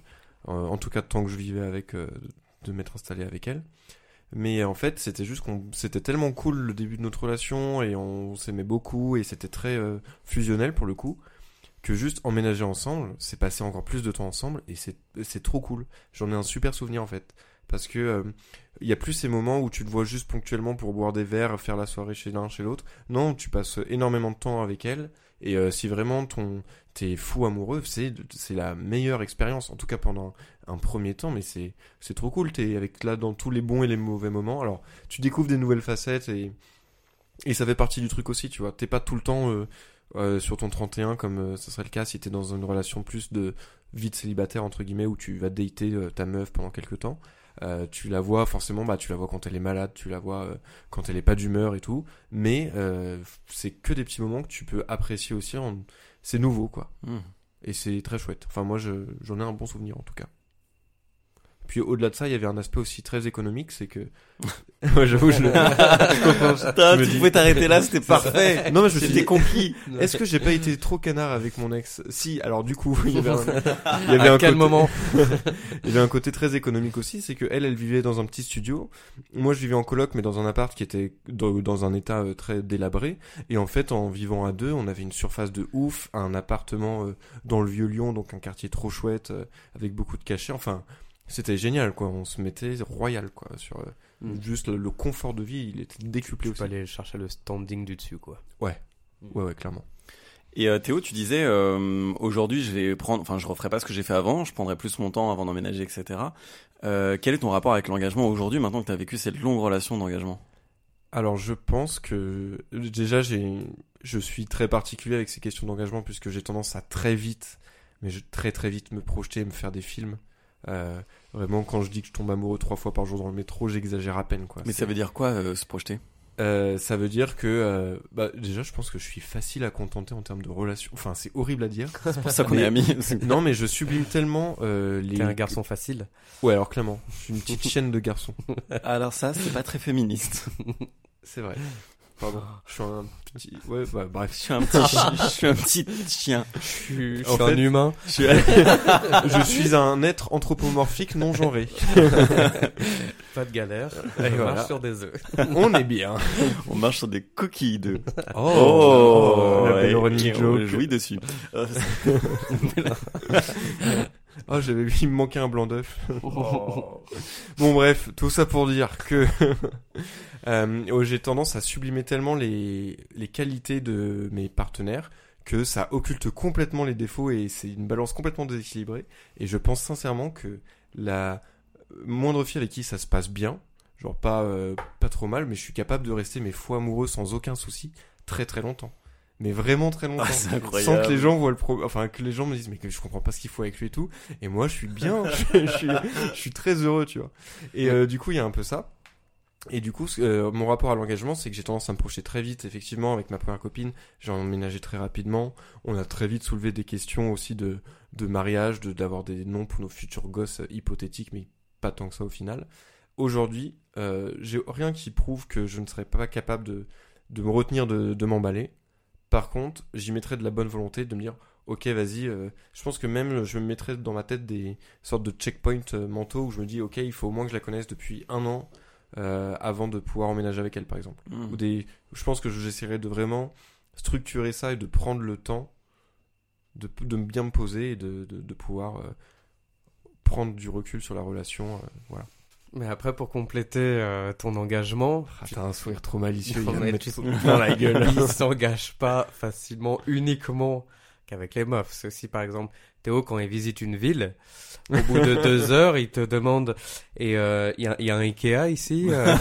en tout cas tant que je vivais avec, euh, de m'être installé avec elle. Mais en fait, c'était juste qu'on, c'était tellement cool le début de notre relation et on s'aimait beaucoup et c'était très euh, fusionnel pour le coup que juste emménager ensemble, c'est passer encore plus de temps ensemble et c'est c'est trop cool. J'en ai un super souvenir en fait parce que euh, il y a plus ces moments où tu te vois juste ponctuellement pour boire des verres, faire la soirée chez l'un, chez l'autre. Non, tu passes énormément de temps avec elle Et euh, si vraiment ton t'es fou amoureux, c'est la meilleure expérience. En tout cas pendant un premier temps, mais c'est c'est trop cool. T'es avec là dans tous les bons et les mauvais moments. Alors tu découvres des nouvelles facettes et et ça fait partie du truc aussi, tu vois. T'es pas tout le temps euh, euh, sur ton 31 comme ça serait le cas si t'es dans une relation plus de vie de célibataire entre guillemets où tu vas dater ta meuf pendant quelques temps. Euh, tu la vois forcément, bah tu la vois quand elle est malade, tu la vois euh, quand elle est pas d'humeur et tout. Mais euh, c'est que des petits moments que tu peux apprécier aussi. En... C'est nouveau quoi. Hmm. Et c'est très chouette. Enfin, moi, je, j'en ai un bon souvenir en tout cas. Puis au-delà de ça, il y avait un aspect aussi très économique, c'est que. ouais, j'avoue, je le. Putain, tu dis- pouvait t'arrêter là, c'était parfait. Non, mais je me suis C'était dit, conquis. est-ce que j'ai pas été trop canard avec mon ex? Si, alors du coup, il y avait un, il y avait À un quel côté- moment? Il y avait un côté très économique aussi, c'est que elle, elle vivait dans un petit studio. Moi, je vivais en coloc, mais dans un appart qui était dans, dans un état euh, très délabré. Et en fait, en vivant à deux, on avait une surface de ouf, un appartement euh, dans le vieux Lyon, donc un quartier trop chouette, euh, avec beaucoup de cachets. Enfin, c'était génial, quoi. On se mettait royal, quoi, sur euh, Mm. juste le, le confort de vie, il était décuplé Tu peux aussi. aller chercher le standing du dessus, quoi. Ouais, ouais, clairement. Et euh, Théo, tu disais euh, aujourd'hui, je vais prendre, enfin, je referai pas ce que j'ai fait avant, je prendrai plus mon temps avant d'emménager, etc. Euh, quel est ton rapport avec l'engagement aujourd'hui, maintenant que tu as vécu cette longue relation d'engagement? Alors je pense que déjà j'ai je suis très particulier avec ces questions d'engagement puisque j'ai tendance à très vite mais je, très très vite me projeter et me faire des films. Euh, vraiment quand je dis que je tombe amoureux trois fois par jour dans le métro, j'exagère à peine quoi. Mais ça veut dire quoi euh, se projeter? Euh, ça veut dire que euh, bah, déjà je pense que je suis facile à contenter en termes de relation. Enfin c'est horrible à dire. C'est pour ça qu'on est amis. non mais je sublime tellement euh, les. T'es un garçon facile. Ouais alors clairement, je suis une petite chienne de garçon. Alors ça, c'est pas très féministe. C'est vrai. Pardon. Je suis un petit. Ouais bah Je bref. suis un petit, chi- je suis un petit chien. Je suis, En fait- humain. Je suis- je suis un être anthropomorphique non genré. Pas de galère. Et Je voilà. marche sur des œufs. On est bien. On marche sur des coquilles d'œufs. Oh, la belle et- running et on joke. jouit dessus. Euh, Oh, j'avais vu, il me manquait un blanc d'œuf. Bon, bref, tout ça pour dire que euh, oh, j'ai tendance à sublimer tellement les, les qualités de mes partenaires que ça occulte complètement les défauts et c'est une balance complètement déséquilibrée. Et je pense sincèrement que la moindre fille avec qui ça se passe bien, genre pas, euh, pas trop mal, mais je suis capable de rester mes fous amoureux sans aucun souci très très longtemps. Mais vraiment très longtemps. Ah, sans que les gens voient le pro enfin que les gens me disent mais que je comprends pas ce qu'il faut avec lui et tout et moi je suis bien je, je suis je suis très heureux tu vois et euh, du coup il y a un peu ça et du coup euh, mon rapport à l'engagement c'est que j'ai tendance à me projeter très vite effectivement avec ma première copine. J'ai emménagé très rapidement. On a très vite soulevé des questions aussi de de mariage de d'avoir des noms pour nos futurs gosses euh, hypothétiques mais pas tant que ça au final. Aujourd'hui euh, j'ai rien qui prouve que je ne serais pas capable de de me retenir de, de m'emballer. Par contre, j'y mettrais de la bonne volonté de me dire, ok, vas-y. euh, je pense que même je me mettrais dans ma tête des sortes de checkpoints mentaux où je me dis, ok, il faut au moins que je la connaisse depuis un an euh, avant de pouvoir emménager avec elle, par exemple. hmm. Ou des, je pense que j'essaierais de vraiment structurer ça et de prendre le temps de, de bien me poser et de, de, de pouvoir euh, prendre du recul sur la relation. euh, voilà. Mais après, pour compléter euh, ton engagement, Ah, T'as un sourire trop malicieux. Il tout dans la gueule. il s'engage pas facilement uniquement qu'avec les meufs. C'est aussi, par exemple, Théo, quand il visite une ville, au bout de deux heures, il te demande, et euh, il y, a, il y a un Ikea ici euh?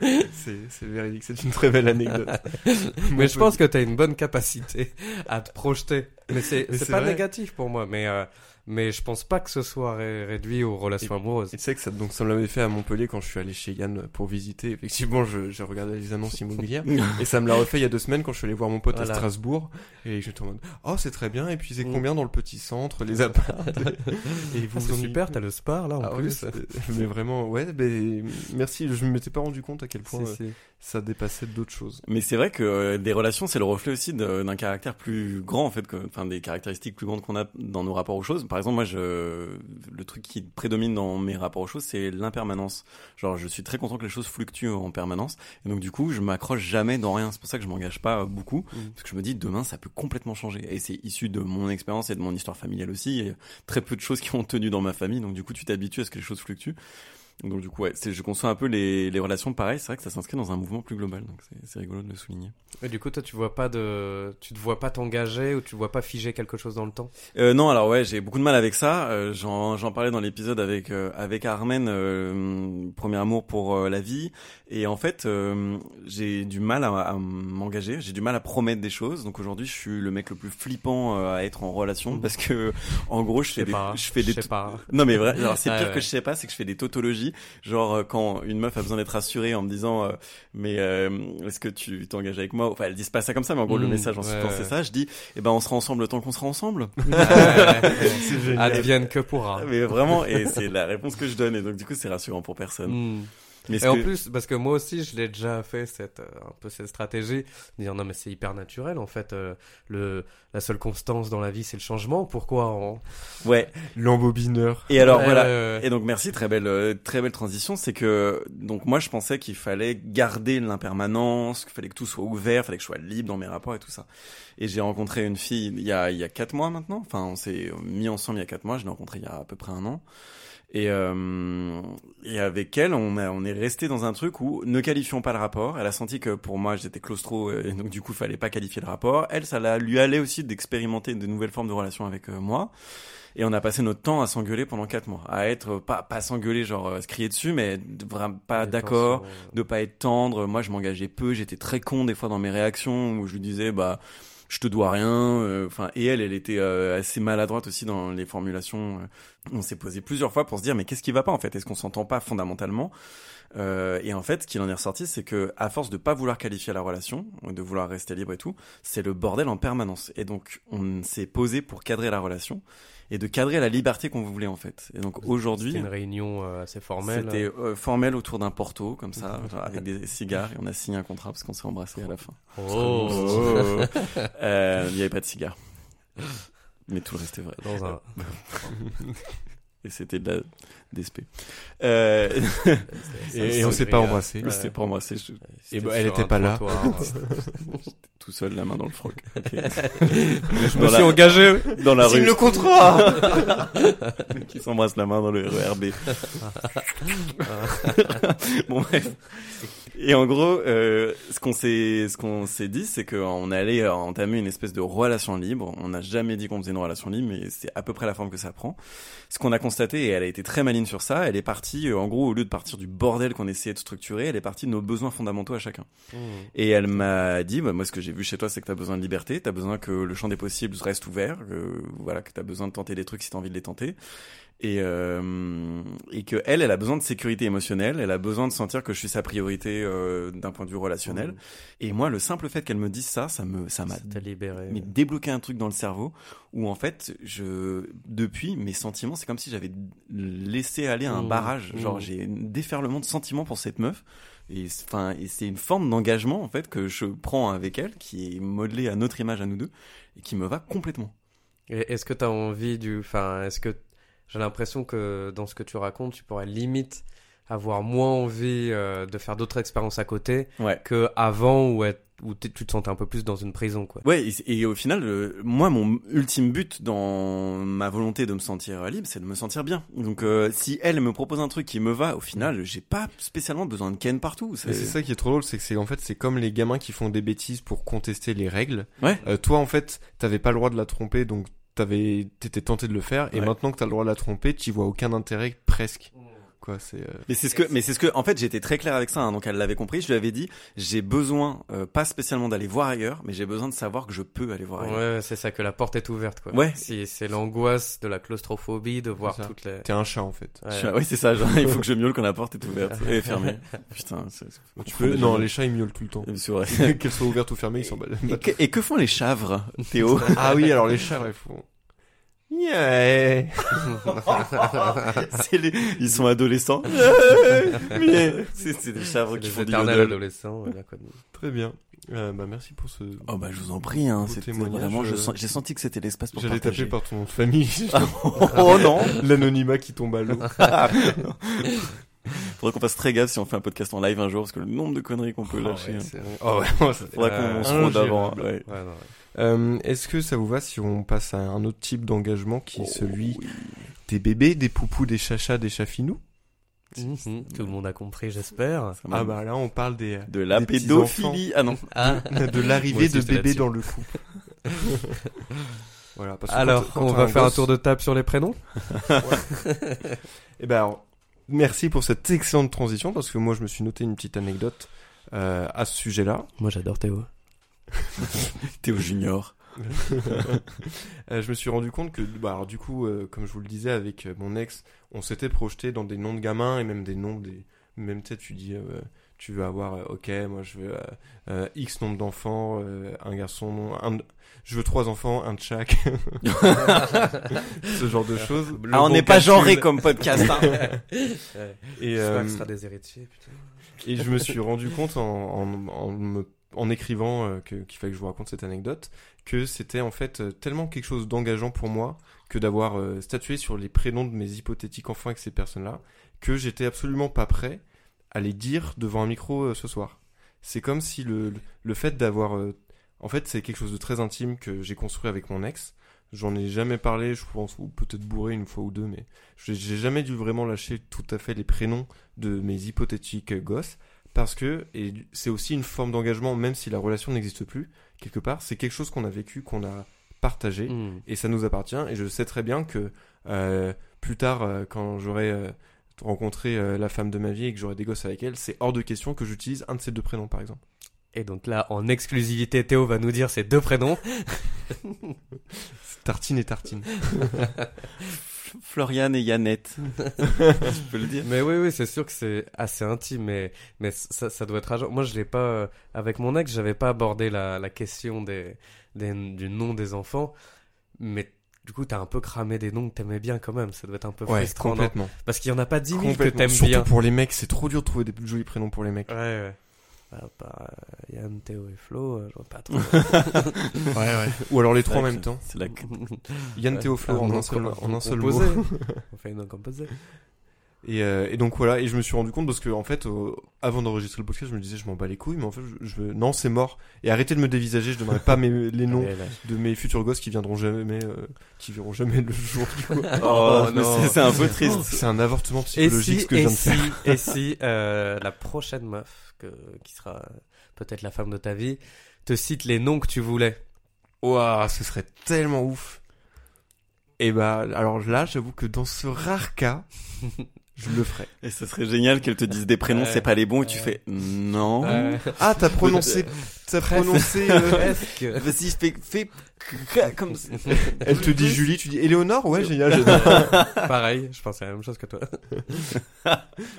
C'est véridique. C'est une très belle anecdote. Mais je pense que tu as une bonne capacité à te projeter. Mais c'est pas vrai. négatif pour moi, mais euh, mais je pense pas que ce soit ré- réduit aux relations amoureuses. Et tu sais que ça, donc ça me l'avait fait à Montpellier quand je suis allé chez Yann pour visiter. Effectivement, je, j'ai regardé les annonces immobilières. et ça me l'a refait il y a deux semaines quand je suis allé voir mon pote Voilà. à Strasbourg. Et j'étais en mode, oh, c'est très bien. Et puis c'est Mm. combien dans le petit centre, les apparts Et vous Ah, en- super, t'as le spar là en Ah plus. mais vraiment, ouais, mais merci. Je me m'étais pas rendu compte à quel point euh. Ça dépassait d'autres choses. Mais c'est vrai que euh, des relations, c'est le reflet aussi d'un caractère plus grand, en fait, que, enfin des caractéristiques plus grandes qu'on a dans nos rapports aux choses. Par exemple, moi, je, le truc qui prédomine dans mes rapports aux choses, c'est l'impermanence. Genre, je suis très content que les choses fluctuent en permanence, et donc du coup, je m'accroche jamais dans rien. C'est pour ça que je m'engage pas beaucoup, Mm. parce que je me dis demain, ça peut complètement changer. Et c'est issu de mon expérience et de mon histoire familiale aussi. Et très peu de choses qui ont tenu dans ma famille, donc du coup, tu t'habitues à ce que les choses fluctuent. Donc du coup, ouais, je conçois un peu les, les relations pareil. C'est vrai que ça s'inscrit dans un mouvement plus global, donc c'est, rigolo de le souligner. Et du coup, toi, tu vois pas de, tu te vois pas t'engager ou tu vois pas figer quelque chose dans le temps? Euh, non, alors ouais, j'ai beaucoup de mal avec ça. Euh, j'en, j'en parlais dans l'épisode avec euh, avec Armen, euh, premier amour pour euh, la vie. Et en fait, euh, j'ai du mal à, à m'engager. J'ai du mal à promettre des choses. Donc aujourd'hui, je suis le mec le plus flippant à être en relation parce que en gros, je fais des, pas, je fais des sais pas. Non mais vrai, alors c'est Ah, pire ouais. que je sais pas, c'est que je fais des tautologies, genre euh, quand une meuf a besoin d'être rassurée en me disant euh, mais euh, est-ce que tu t'engages avec moi? Enfin, elle dit pas ça comme ça, mais en gros le Mm, message en ouais, substance c'est ça. Je dis eh ben on sera ensemble le temps qu'on sera ensemble. Advienne que pourra. mais vraiment et c'est la réponse que je donne et donc du coup c'est rassurant pour personne. Hmm. Mais Et en plus, parce que moi aussi, je l'ai déjà fait cette euh, un peu cette stratégie, dire non mais c'est hyper naturel en fait. euh, le la seule constance dans la vie, c'est le changement. Pourquoi on... ouais. L'embobineur. Et alors Ouais, voilà. ouais, ouais. Et donc merci, très belle, euh, très belle transition. C'est que donc moi je pensais qu'il fallait garder l'impermanence, qu'il fallait que tout soit ouvert, fallait que je sois libre dans mes rapports et tout ça. Et j'ai rencontré une fille il y a il y a quatre mois maintenant. Enfin on s'est mis ensemble il y a quatre mois. Je l'ai rencontrée il y a à peu près un an. Et, euh, et avec elle, on, a, on est resté dans un truc où ne qualifions pas le rapport. Elle a senti que pour moi j'étais claustro euh, et donc du coup fallait pas qualifier le rapport. Elle, ça la, lui allait aussi d'expérimenter de nouvelles formes de relations avec euh, moi. Et on a passé notre temps à s'engueuler pendant quatre mois, à être pas pas s'engueuler genre euh, se crier dessus, mais de- vraiment pas d'accord, de pas être tendre. Moi, je m'engageais peu, j'étais très con des fois dans mes réactions où je lui disais bah je te dois rien. euh, Enfin, et elle, elle était euh, assez maladroite aussi dans les formulations. euh. On s'est posé plusieurs fois pour se dire mais qu'est-ce qui va pas en fait? Est-ce qu'on s'entend pas fondamentalement? Euh, Et en fait, ce qu'il en est ressorti, c'est que à force de pas vouloir qualifier la relation, de vouloir rester libre et tout, c'est le bordel en permanence. Et donc, on s'est posé pour cadrer la relation et de cadrer la liberté qu'on voulait en fait. Et donc aujourd'hui, C'était une réunion euh, assez formelle. c'était euh, formel autour d'un porto comme ça, genre, avec des cigares et on a signé un contrat parce qu'on s'est embrassé à la fin. Oh. Euh, Il n'y avait pas de cigares. Mais tout le reste est vrai. Dans un. Et c'était de la DSP. Euh... Et, et on s'est pas embrassé. pour moi, c'est je- Et bah, elle était pas là. tout seul, la main dans le froc. Je Dans la- engagé. Dans la Signe rue. le contrat qui s'embrasse la main dans le RERB. bon bref. Et en gros, euh, ce qu'on s'est ce qu'on s'est dit, c'est qu'on allait euh, entamer une espèce de relation libre. On n'a jamais dit qu'on faisait une relation libre, mais c'est à peu près la forme que ça prend. Ce qu'on a constaté, et elle a été très sur ça, elle est partie, euh, en gros, au lieu de partir du bordel qu'on essayait de structurer, elle est partie de nos besoins fondamentaux à chacun. Et elle m'a dit, bah, moi, ce que j'ai vu chez toi, c'est que t'as besoin de liberté, t'as besoin que le champ des possibles reste ouvert, que, voilà, que t'as besoin de tenter des trucs si t'as envie de les tenter. Et, euh, et que elle, elle a besoin de sécurité émotionnelle, elle a besoin de sentir que je suis sa priorité euh, d'un point de vue relationnel. Et moi, le simple fait qu'elle me dise ça, ça me, ça m'a C'était libéré. mais débloqué un truc dans le cerveau où en fait je depuis mes sentiments c'est comme si j'avais laissé aller un Mmh, barrage mmh. genre j'ai un déferlement de sentiments pour cette meuf et enfin et c'est une forme d'engagement en fait que je prends avec elle qui est modelée à notre image à nous deux et qui me va complètement Et Est-ce que tu as envie du. Enfin, est-ce que. J'ai l'impression que dans ce que tu racontes, tu pourrais limite avoir moins envie euh, de faire d'autres expériences à côté ouais que avant où, être- où tu te sentais un peu plus dans une prison, quoi. Ouais, et, et au final, euh, moi, mon ultime but dans ma volonté de me sentir libre, c'est de me sentir bien. Donc, euh, si elle me propose un truc qui me va, au final, j'ai pas spécialement besoin de ken partout. C'est ça qui est trop drôle, c'est que c'est en fait c'est comme les gamins qui font des bêtises pour contester les règles. Ouais. Euh, toi en fait t'avais pas le droit de la tromper donc t'avais t'étais tenté de le faire et Ouais. maintenant que t'as le droit de la tromper tu vois aucun intérêt presque. Quoi c'est. euh, Mais c'est ce que, mais c'est ce que, en fait, j'étais très clair avec ça. hein, donc, elle l'avait compris. Je lui avais dit, j'ai besoin, euh, pas spécialement d'aller voir ailleurs, mais j'ai besoin de savoir que je peux aller voir ailleurs. Ouais, c'est ça, que la porte est ouverte, quoi. Ouais. Si, c'est l'angoisse de la claustrophobie, de voir toutes les. T'es un chat en fait. Ouais. là, oui, c'est ça. Genre, il faut que je miaule quand la porte est ouverte et fermée. Putain, c'est, Tu peux... Non les chats ils miaulent tout le temps. c'est vrai. Qu'elles soient ouvertes ou fermées ils s'en battent. Et que, et que font les chèvres, Théo? Ah oui alors les chats ouais font. Yeah. Les- Ils sont adolescents. Mais c'est des chèvres C'est qui font yodel. adolescents, voilà, quoi. Très bien. Euh, bah merci pour ce. Oh bah je vous en prie, hein, c'était témoignage, vraiment, je euh, j'ai senti que c'était l'espace pour J'allais partager. taper par ton nom de famille. oh non L'anonymat qui tombe à l'eau. Faudrait qu'on fasse très gaffe si on fait un podcast en live un jour, parce que le nombre de conneries qu'on peut lâcher. hein. Oh ouais. ça- Faudrait qu'on Euh, se rôde avant. ingérable. ouais. Ouais, non, ouais. Euh, Est-ce que ça vous va si on passe à un autre type d'engagement qui est celui des bébés, des poupous, des chachas, des chafinous? Mhm, Tout le monde a compris, j'espère. Ah bah là, on parle des, de la des petits pédophilie. Ah non. Ah. de l'arrivée de j'étais bébé là-dessus. dans le couple. voilà. Parce que Alors, quand- quand on va faire un tour de table sur les prénoms Eh ben, alors, merci pour cette excellente transition parce que moi, je me suis noté une petite anecdote euh, à ce sujet-là. Moi j'adore Théo. Théo Junior. Euh, je me suis rendu compte que, bah, alors, du coup, euh, comme je vous le disais avec euh, mon ex, on s'était projeté dans des noms de gamins et même des noms des, même peut-être tu dis, euh, tu veux avoir, euh, ok, moi je veux euh, euh, X nombre d'enfants, euh, un garçon, un, je veux trois enfants, un de chaque, ce genre de choses. Ah, on n'est pas genré comme podcast. hein. Et, euh, que ce sera des héritiers, putain. Et je me suis rendu compte en, en, en, me- en écrivant euh, qu'il fallait que je vous raconte cette anecdote que c'était en fait euh, tellement quelque chose d'engageant pour moi que d'avoir euh, statué sur les prénoms de mes hypothétiques enfants avec ces personnes-là que j'étais absolument pas prêt à les dire devant un micro ce soir. C'est comme si le, le- fait d'avoir... en fait, c'est quelque chose de très intime que j'ai construit avec mon ex. J'en ai jamais parlé, je pense, ou peut-être bourré une fois ou deux, mais j'ai jamais dû vraiment lâcher tout à fait les prénoms de mes hypothétiques gosses parce que et c'est aussi une forme d'engagement même si la relation n'existe plus quelque part c'est quelque chose qu'on a vécu qu'on a partagé Hmm. et ça nous appartient et je sais très bien que euh, plus tard euh, quand j'aurai euh, rencontré la femme de ma vie et que j'aurai des gosses avec elle c'est hors de question que j'utilise un de ces deux prénoms par exemple Et donc là, en exclusivité, Théo va nous dire ses deux prénoms. Tartine et tartine Florian et Yannette. tu peux le dire. Mais oui, oui, c'est sûr que c'est assez intime, mais, mais ça, ça doit être agent. Moi, je l'ai pas, euh, avec mon ex, j'avais pas abordé la, la question des, des, du nom des enfants, mais du coup, t'as un peu cramé des noms que t'aimais bien quand même. Ça doit être un peu ouais frustrant, complètement Parce qu'il y en a pas dix mille que t'aimes surtout bien. pour les mecs c'est trop dur de trouver des jolis prénoms pour les mecs Ouais, ouais. Bah, bah, euh, Yann, Théo et Flo, euh, je vois pas trop. ouais ouais ou alors les trois en même temps C'est la... Yann Théo Flo Ah, en un seul, en un seul mot. On fait une composé. Et, euh, et donc voilà, et je me suis rendu compte parce que en fait, euh, avant d'enregistrer le podcast, je me disais je m'en bats les couilles, mais en fait, je, je veux- non, c'est mort. Et arrêtez de me dévisager, je donnerai pas mes, les noms de mes futurs gosses qui viendront jamais, euh, qui verront jamais le jour. Du coup. Oh, non. c'est- c'est un peu triste. c'est un avortement Et psychologique si, ce que je de si, faire. et si euh, la prochaine meuf, que, qui sera peut-être la femme de ta vie, te cite les noms que tu voulais Waouh, ce serait tellement ouf. Et bah, alors là, j'avoue que dans ce rare cas, je le ferai. Et ce serait génial qu'elle te dise des prénoms, Ouais. c'est pas les bons, et tu fais non. Ah, t'as prononcé, t'as prononcé. euh, Presque. Vas-y, fais, fais comme elle te dit Julie, tu dis Éléonore, ouais, génial. Pareil, je pensais à la même chose que toi.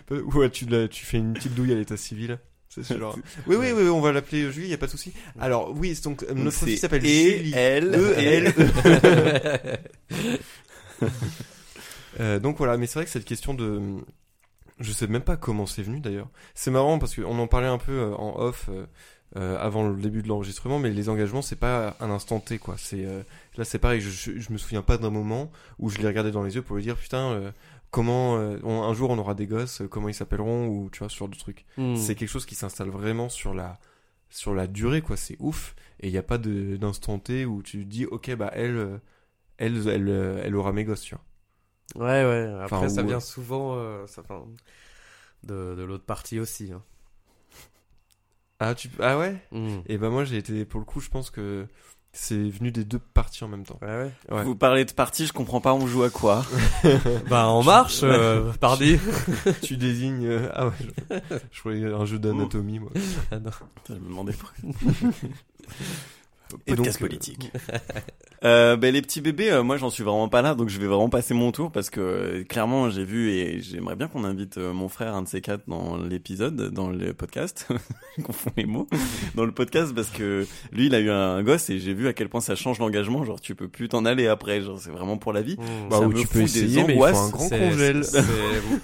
Ouais, tu, tu fais une petite douille à l'état civil. C'est ce genre. Oui, oui, oui, on va l'appeler Julie, y a pas de souci. Alors, oui, donc, euh, notre fille s'appelle et, Julie. E, et- elle, Euh, donc voilà, mais c'est vrai que cette question de, je sais même pas comment c'est venu d'ailleurs. C'est marrant parce qu'on en parlait un peu euh, en off euh, avant le début de l'enregistrement, mais les engagements c'est pas un instant T quoi. C'est euh, là c'est pareil, je, je, je me souviens pas d'un moment où je les regardais dans les yeux pour lui dire putain euh, comment on- un jour on aura des gosses, comment ils s'appelleront ou tu vois ce genre de truc. Hmm. C'est quelque chose qui s'installe vraiment sur la sur la durée quoi. C'est ouf et il y a pas d'instant T où tu dis ok bah elle elle elle, elle aura mes gosses tu vois. Ouais, ouais. Après, Enfin, ça vient souvent euh, ça, enfin, de, de l'autre partie aussi. hein. Ah tu ah ouais? Hmm. Et ben moi j'ai été pour le coup je pense que c'est venu des deux parties en même temps. Ouais, ouais. Ouais. Vous parlez de partie, je comprends pas, on joue à quoi? Bah, en marche, euh, pardi. tu désignes euh, ah ouais je, je croyais un jeu d'anatomie moi. Ah, non. Putain, Je me demandais pourquoi. Et Podcast donc, euh, politique. Euh, ben, les petits bébés, euh, moi j'en suis vraiment pas là, donc je vais vraiment passer mon tour parce que euh, clairement j'ai vu et j'aimerais bien qu'on invite euh, mon frère, un de ces quatre, dans l'épisode, dans le podcast. Je confonds les mots. Dans le podcast parce que lui il a eu un gosse et j'ai vu à quel point ça change l'engagement. Genre tu peux plus t'en aller après, genre c'est vraiment pour la vie. Hmm. Bah Ça où me tu peux fout des essayer mais il faut un grand congèle.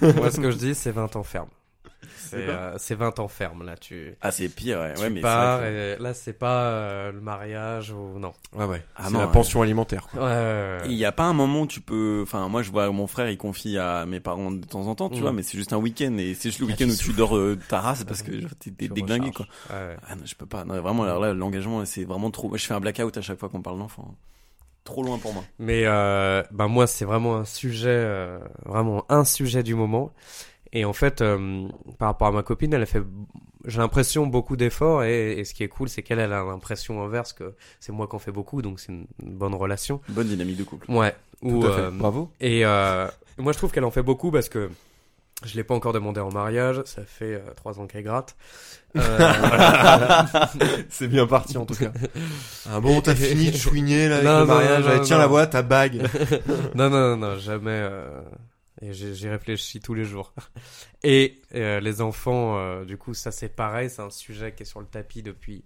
Moi, ce que je dis, c'est 20 ans ferme. C'est C'est quoi euh, c'est 20 ans ferme, là. Tu, Ah c'est pire, ouais, tu ouais mais pars, vrai que- et là, c'est pas euh, le mariage ou. Non. Ouais ouais. Ah c'est la ouais. pension alimentaire quoi. Ouais, ouais, Il y a pas un moment où tu peux, enfin moi je vois mon frère il confie à mes parents de temps en temps, tu Mm. vois, mais c'est juste un week-end et c'est juste le week-end où tu dors euh, ta race parce que t'es déglingué quoi. Ah non, je peux pas. Non, vraiment, alors là, l'engagement, c'est vraiment trop. Je fais un blackout à chaque fois qu'on parle d'enfant. Trop loin pour moi. Mais euh, ben moi, c'est vraiment un sujet, euh, vraiment un sujet du moment. Et en fait, euh, par rapport à ma copine, elle a fait, j'ai l'impression, beaucoup d'efforts. Et, et ce qui est cool, c'est qu'elle elle a l'impression inverse que c'est moi qui en fais beaucoup, donc c'est une, bonne relation. Bonne dynamique de couple. Ouais. Tout Où, à fait. euh, Bravo. et euh, moi, je trouve qu'elle en fait beaucoup parce que je l'ai pas encore demandé en mariage. Ça fait euh, trois ans qu'elle gratte. Euh, C'est bien parti en tout cas. Ah bon, t'as fini de chouiner là avec Non, le non, mariage. non, Allez, non, tiens non. la boîte, ta bague. non, non, non, non, jamais. Et j'y réfléchis tous les jours. Et euh, les enfants, euh, du coup, ça c'est pareil. C'est un sujet qui est sur le tapis depuis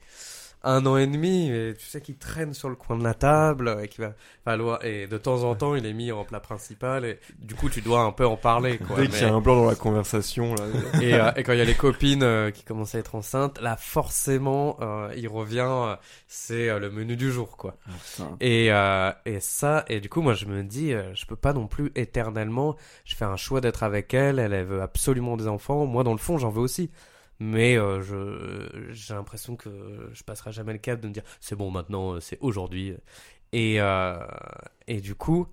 un an et demi. Et tu sais qu'il traîne sur le coin de la table et qui va falloir. Et de temps en temps, il est mis en plat principal. Et du coup, tu dois un peu en parler. Quoi. Dès qu'il y Mais- a un blanc dans la conversation là. et, euh, et quand il y a les copines euh, qui commencent à être enceintes, là forcément, euh, il revient. euh, c'est euh, le menu du jour, quoi. Ah. Et, euh, et ça, et du coup, moi, je me dis, je peux pas non plus éternellement. Je fais un choix d'être avec elle. Elle, elle veut absolument des enfants. Moi, dans le fond, j'en veux aussi. Mais euh, je, j'ai l'impression que je passerai jamais le cap de me dire, c'est bon, maintenant, euh, c'est aujourd'hui. Et, euh, et du coup,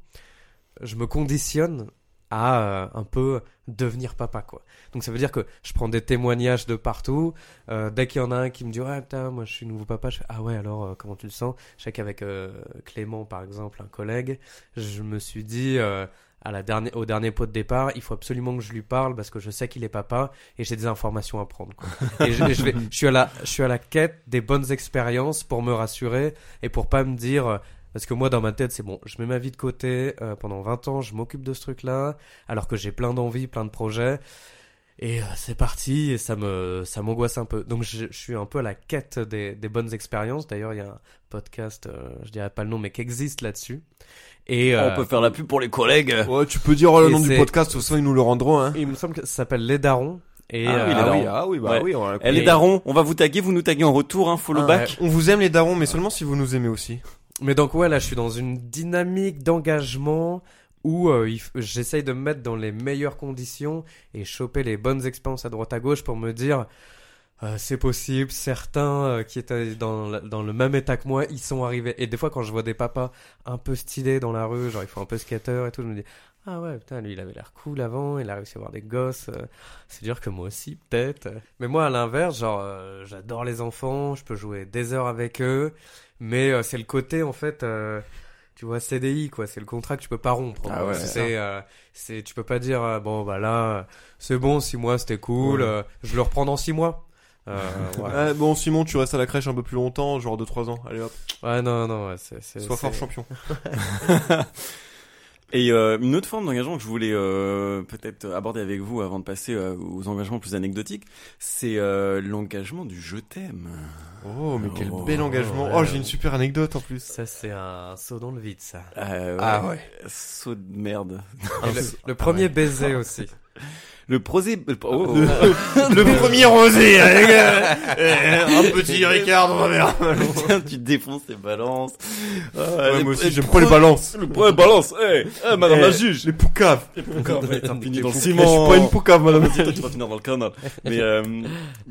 je me conditionne à un peu devenir papa, quoi. Donc ça veut dire que je prends des témoignages de partout. Dès qu'il y en a un qui me dit, ah putain, moi je suis nouveau papa, je fais, ah ouais, alors comment tu le sens? Je sais qu'avec Clément, par exemple, un collègue, je me suis dit, à la dernière, au dernier pot de départ, il faut absolument que je lui parle parce que je sais qu'il est papa et j'ai des informations à prendre. Quoi. Et je, je vais, je suis à la, je suis à la quête des bonnes expériences pour me rassurer et pour pas me dire. euh, Parce que moi, dans ma tête, c'est bon, je mets ma vie de côté, euh, pendant 20 ans, je m'occupe de ce truc-là, alors que j'ai plein d'envies, plein de projets. Et euh, c'est parti, et ça me, ça m'angoisse un peu. Donc je, je suis un peu à la quête des, des bonnes expériences. D'ailleurs, il y a un podcast, euh, je dirais pas le nom, mais qui existe là-dessus. Et euh, On peut faire la pub pour les collègues. Ouais, tu peux dire le Et nom du podcast, de toute façon ils nous le rendront hein. il me semble que ça s'appelle Les Darons. Et, Ah oui, euh, Les ah darons. oui, ah oui, bah Ouais. oui, on va la Eh les darons, on va vous taguer, vous nous taguez en retour, hein, follow Ah, back. On vous aime les darons, mais seulement si vous nous aimez aussi. Mais donc ouais, là je suis dans une dynamique d'engagement où euh, j'essaye de me mettre dans les meilleures conditions et choper les bonnes expériences à droite à gauche pour me dire euh, c'est possible, certains euh, qui étaient dans, dans le même état que moi, ils sont arrivés. Et des fois quand je vois des papas un peu stylés dans la rue, genre ils font un peu skater et tout, je me dis ah ouais putain lui il avait l'air cool avant, il a réussi à avoir des gosses, euh, c'est dire que moi aussi peut-être. Mais moi à l'inverse, genre euh, j'adore les enfants, je peux jouer des heures avec eux. Mais euh, c'est le côté en fait, tu vois CDI quoi, c'est le contrat que tu peux pas rompre. Ah ouais, c'est c'est c'est, euh, c'est tu peux pas dire euh, bon bah là euh, c'est bon six mois c'était cool, Ouais. euh, je le reprends dans six mois. Ouais. Bon Simon, tu restes à la crèche un peu plus longtemps, genre de 3 ans. Allez hop, Ouais, non non ouais, c'est sois fort champion. Et euh, une autre forme d'engagement que je voulais euh, peut-être aborder avec vous avant de passer euh, aux engagements plus anecdotiques, c'est euh, l'engagement du je t'aime. Oh, mais quel Oh, bel engagement. ouais. Oh, j'ai une super anecdote en plus. Ça c'est un saut dans le vide ça. Euh, Ah ouais. Saut de merde. Le premier baiser aussi. Le prosé... Oh, Le premier rosé, les gars. Eh, Un petit Ricard dans ma mère. Tiens, tu défonces tes balances. Ah, Ouais, les- moi aussi, les j'aime pas les balances. Le premier balance, eh, eh, madame Eh, la juge. Les poucaves. Pourquoi va être fini dans le Je ciment suis pas une poucave, madame. Vas-y, toi, tu vas finir dans le canal. Mais euh,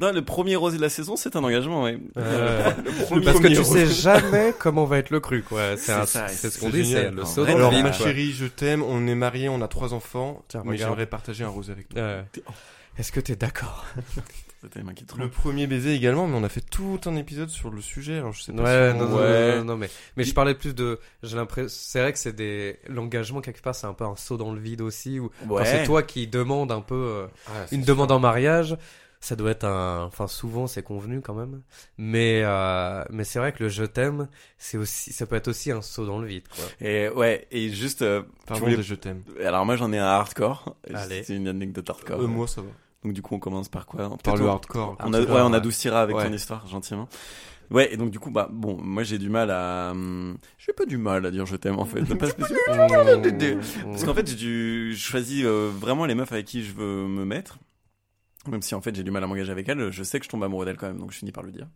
non, le premier rosé de la saison, c'est un engagement. Ouais. Euh, Le parce que premier tu sais jamais comment va être le cru quoi. C'est ce qu'on dit, c'est le saut Alors, le ma chérie, je t'aime. On est mariés, on a trois enfants. Tiens, mais j'aimerais partager un rosé avec toi. Euh, Est-ce que t'es d'accord. Le premier baiser également, mais on a fait tout un épisode sur le sujet. Alors, je sais pas. Ouais, si non, on- non, Ouais. non, mais, mais je parlais plus de, j'ai l'impression, c'est vrai que c'est des, l'engagement quelque part, c'est un peu un saut dans le vide aussi, ou, c'est toi qui demande un peu, euh, Ah, une sûr. demande en mariage, ça doit être un, enfin, souvent c'est convenu quand même, mais, euh, mais c'est vrai que le je t'aime, c'est aussi, ça peut être aussi un saut dans le vide, quoi. Et ouais, et juste. euh, Pardon, tu voulais- des je t'aime. Alors moi, j'en ai un hardcore. Allez. C'est une anecdote hardcore. Euh, moi, ça va. Donc du coup, on commence par quoi? Par le on- hardcore. On a, Hardcore, ouais, on adoucira avec Ouais. ton histoire, gentiment. Ouais, et donc du coup, bah bon, moi j'ai du mal à, hum, j'ai pas du mal à dire je t'aime en fait. Parce qu'en fait, j'ai du- je choisis euh, vraiment les meufs avec qui je veux me mettre. Même si en fait j'ai du mal à m'engager avec elles, je sais que je tombe amoureux d'elles quand même, donc je finis par le dire.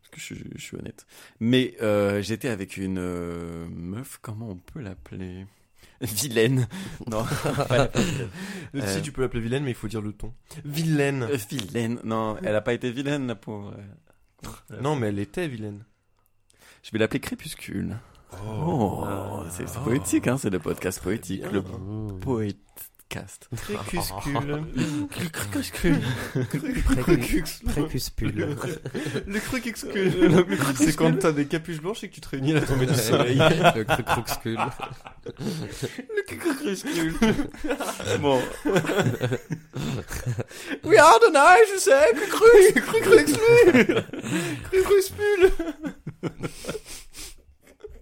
Parce que je, suis- je suis honnête. Mais euh, j'étais avec une euh, meuf, comment on peut l'appeler? Vilaine. Non, pas vilaine. Si, Euh, tu peux l'appeler vilaine, mais il faut dire le ton. Vilaine. Euh, Vilaine. Non, elle a pas été vilaine, la pauvre. Non, mais elle était vilaine. Je vais l'appeler Crépuscule. Oh, c'est c'est poétique, hein, c'est le podcast poétique. Le poète cast. Crépuscule. Crépuscule. Le crépuscule. C'est quand t'as des capuches blanches et que tu te réunis à la tombée du soleil. Le crépuscule. Le crépuscule. bon. We are the night, je sais. Crépuscule. Crépuscule.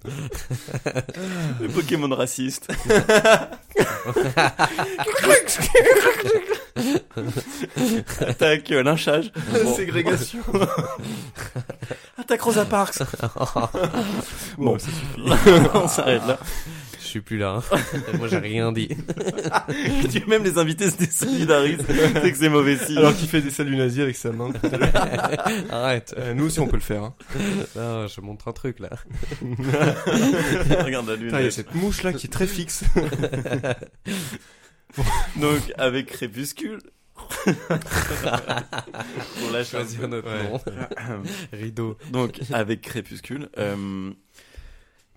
Le Pokémon raciste. Attaque euh, lynchage. Bon. Ségrégation. Attaque Rosa Parks. Bon, Bon. ça suffit. On s'arrête là. Je suis plus là. hein. Moi, j'ai rien dit. Tu même les invités se désolidarisent. C'est que c'est mauvais signe. Alors qu'il fait des saluts nazis avec sa main. Arrête. Euh, nous aussi on peut le faire. Hein. Non, je montre un truc là. Regarde la lune. Il y a cette mouche là qui est très fixe. Donc, avec Crépuscule. On l'a choisi. Choisir notre Ouais. nom. Rideau. Donc, avec Crépuscule, euh,